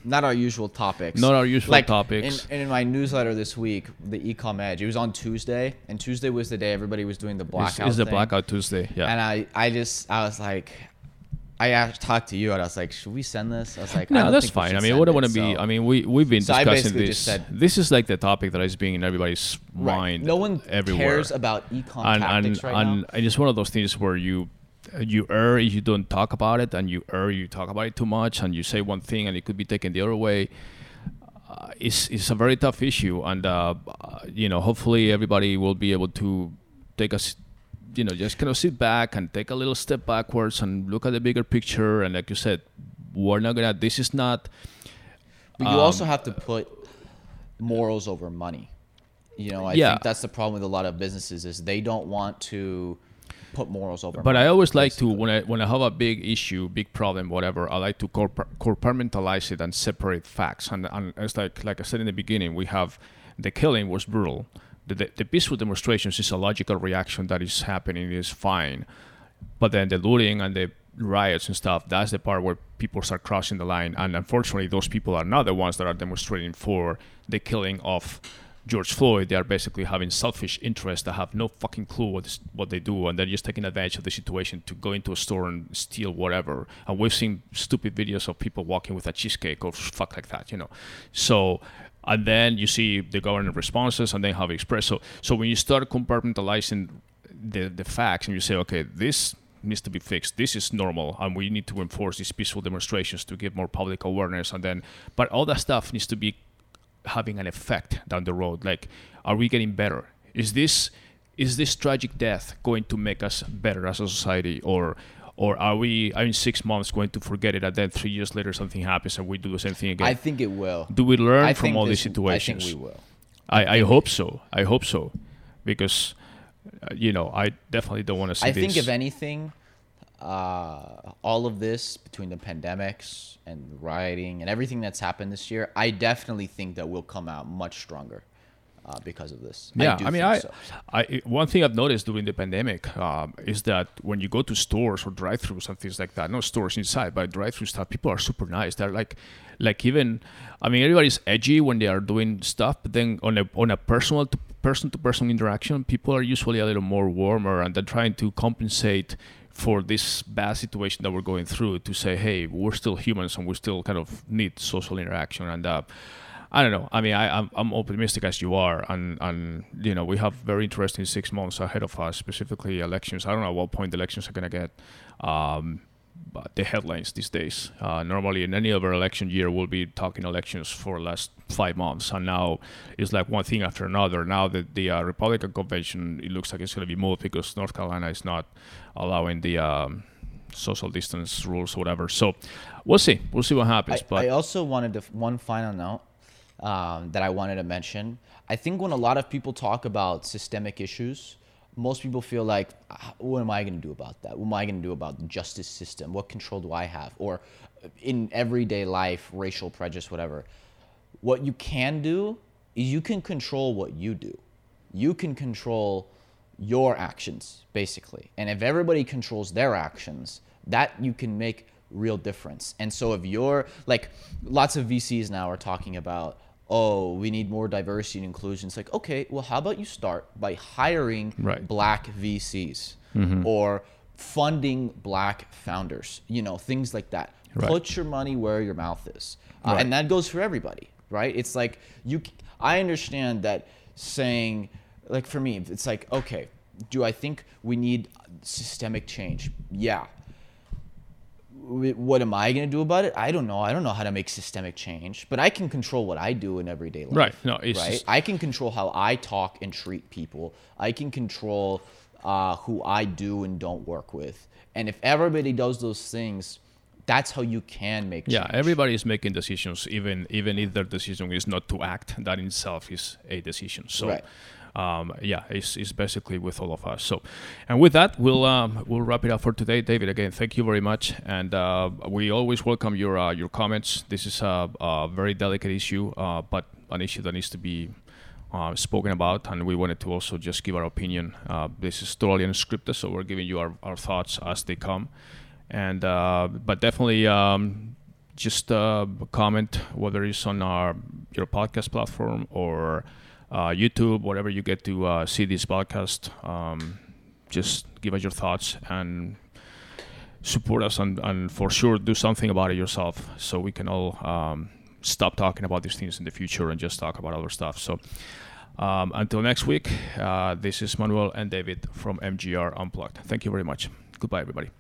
Not our usual topics. Not our usual like, topics. In, in my newsletter this week, the Ecom Edge, it was on Tuesday, and Tuesday was the day everybody was doing the blackout. it's the blackout Tuesday. Yeah. And I, I just, I was like, I asked, talked to you, and I was like, should we send this? I was like, I no, that's fine. I mean, what I want to be. so- I mean, we we've been So discussing this. said- this is like the topic that is being in everybody's Right. mind. No one everywhere. cares about ecom and tactics and, right and now. it's one of those things where you you err if you don't talk about it, and you err you talk about it too much, and you say one thing and it could be taken the other way. Uh, it's it's a very tough issue, and uh, uh, you know, hopefully everybody will be able to take us. You know, just kind of sit back and take a little step backwards and look at the bigger picture. And like you said, we're not gonna. This is not. But you um, also have to put morals over money. You know, I Yeah. think that's the problem with a lot of businesses is they don't want to put morals over. But I always like to when I when I have a big issue, big problem, whatever. I like to compartmentalize it and separate facts. And, and it's like like I said in the beginning, we have the killing was brutal. The, the, the peaceful demonstrations is a logical reaction that is happening is fine, but then the looting and the riots and stuff that's the part where people start crossing the line. And unfortunately, those people are not the ones that are demonstrating for the killing of George Floyd, they are basically having selfish interests that have no fucking clue what what they do, and they're just taking advantage of the situation to go into a store and steal whatever. And we've seen stupid videos of people walking with a cheesecake or fuck like that, you know. So, and then you see the government responses, and then how they express. So, so when you start compartmentalizing the the facts, and you say, okay, this needs to be fixed. This is normal, and we need to enforce these peaceful demonstrations to give more public awareness. And then, but all that stuff needs to be having an effect down the road like are we getting better is this is this tragic death going to make us better as a society or or are we in six months going to forget it and then three years later something happens and we do the same thing again I think it will. do we learn I from all this- these situations I think we will. I, I hope so i hope so because uh, you know i definitely don't want to see this. I this think if anything, uh, all of this between the pandemics and rioting and everything that's happened this year, I definitely think that we'll come out much stronger uh, because of this. Yeah, do I, mean, I, so. I, one thing I've noticed during the pandemic um, is that when you go to stores or drive-throughs and things like that, not stores inside, but drive-through stuff, people are super nice. They're like, like even, I mean, everybody's edgy when they are doing stuff, but then on a on a personal to person-to-person interaction, people are usually a little more warmer and they're trying to compensate for this bad situation that we're going through to say, hey, we're still humans and we still kind of need social interaction and. Uh, I don't know. I mean, I, I'm, I'm optimistic as you are, and, and you know we have very interesting six months ahead of us, specifically elections. I don't know at what point the elections are gonna get um, the headlines these days. Uh, normally, in any other election year, we'll be talking elections for the last five months, and now it's like one thing after another. Now that the uh, Republican convention, it looks like it's gonna be moved because North Carolina is not allowing the um, social distance rules or whatever. So we'll see. We'll see what happens. I, but I also wanted to one final note um, that I wanted to mention. I think when a lot of people talk about systemic issues, most people feel like, "Ah, what am I going to do about that? What am I going to do about the justice system? What control do I have? Or in everyday life, racial prejudice, whatever. What you can do is you can control what you do. You can control your actions, basically. And if everybody controls their actions, that you can make real difference. And so if you're like lots of VCs now are talking about, oh, we need more diversity and inclusion. It's like, okay, well, how about you start by hiring Right. black VCs or funding black founders, you know, things like that. Right. Put your money where your mouth is. Uh, And that goes for everybody, right? It's like you I understand that saying like for me, it's like, okay, do I think we need systemic change? Yeah. Wh- What am I going to do about it? I don't know. I don't know how to make systemic change, but I can control what I do in everyday life. Right. No, it's right. just- I can control how I talk and treat people. I can control uh, who I do and don't work with. And if everybody does those things, that's how you can make Yeah, everybody is making decisions, even even if their decision is not to act. That in itself is a decision. So, Right. Um, yeah, it's, it's basically with all of us. So, and with that, we'll um, we'll wrap it up for today. David, again, thank you very much, and uh, we always welcome your uh, your comments. This is a, a very delicate issue, uh, but an issue that needs to be uh, spoken about, and we wanted to also just give our opinion. Uh, this is totally unscripted, so we're giving you our, our thoughts as they come. And uh, but definitely um, just uh, comment whether it's on our your podcast platform or YouTube, whatever you get to uh, see this podcast. Um, just give us your thoughts and support us, and, and for sure do something about it yourself, so we can all. Um, stop talking about these things in the future and just talk about other stuff. So um, until next week, uh, this is Manuel and David from MGR Unplugged. Thank you very much. Goodbye, everybody.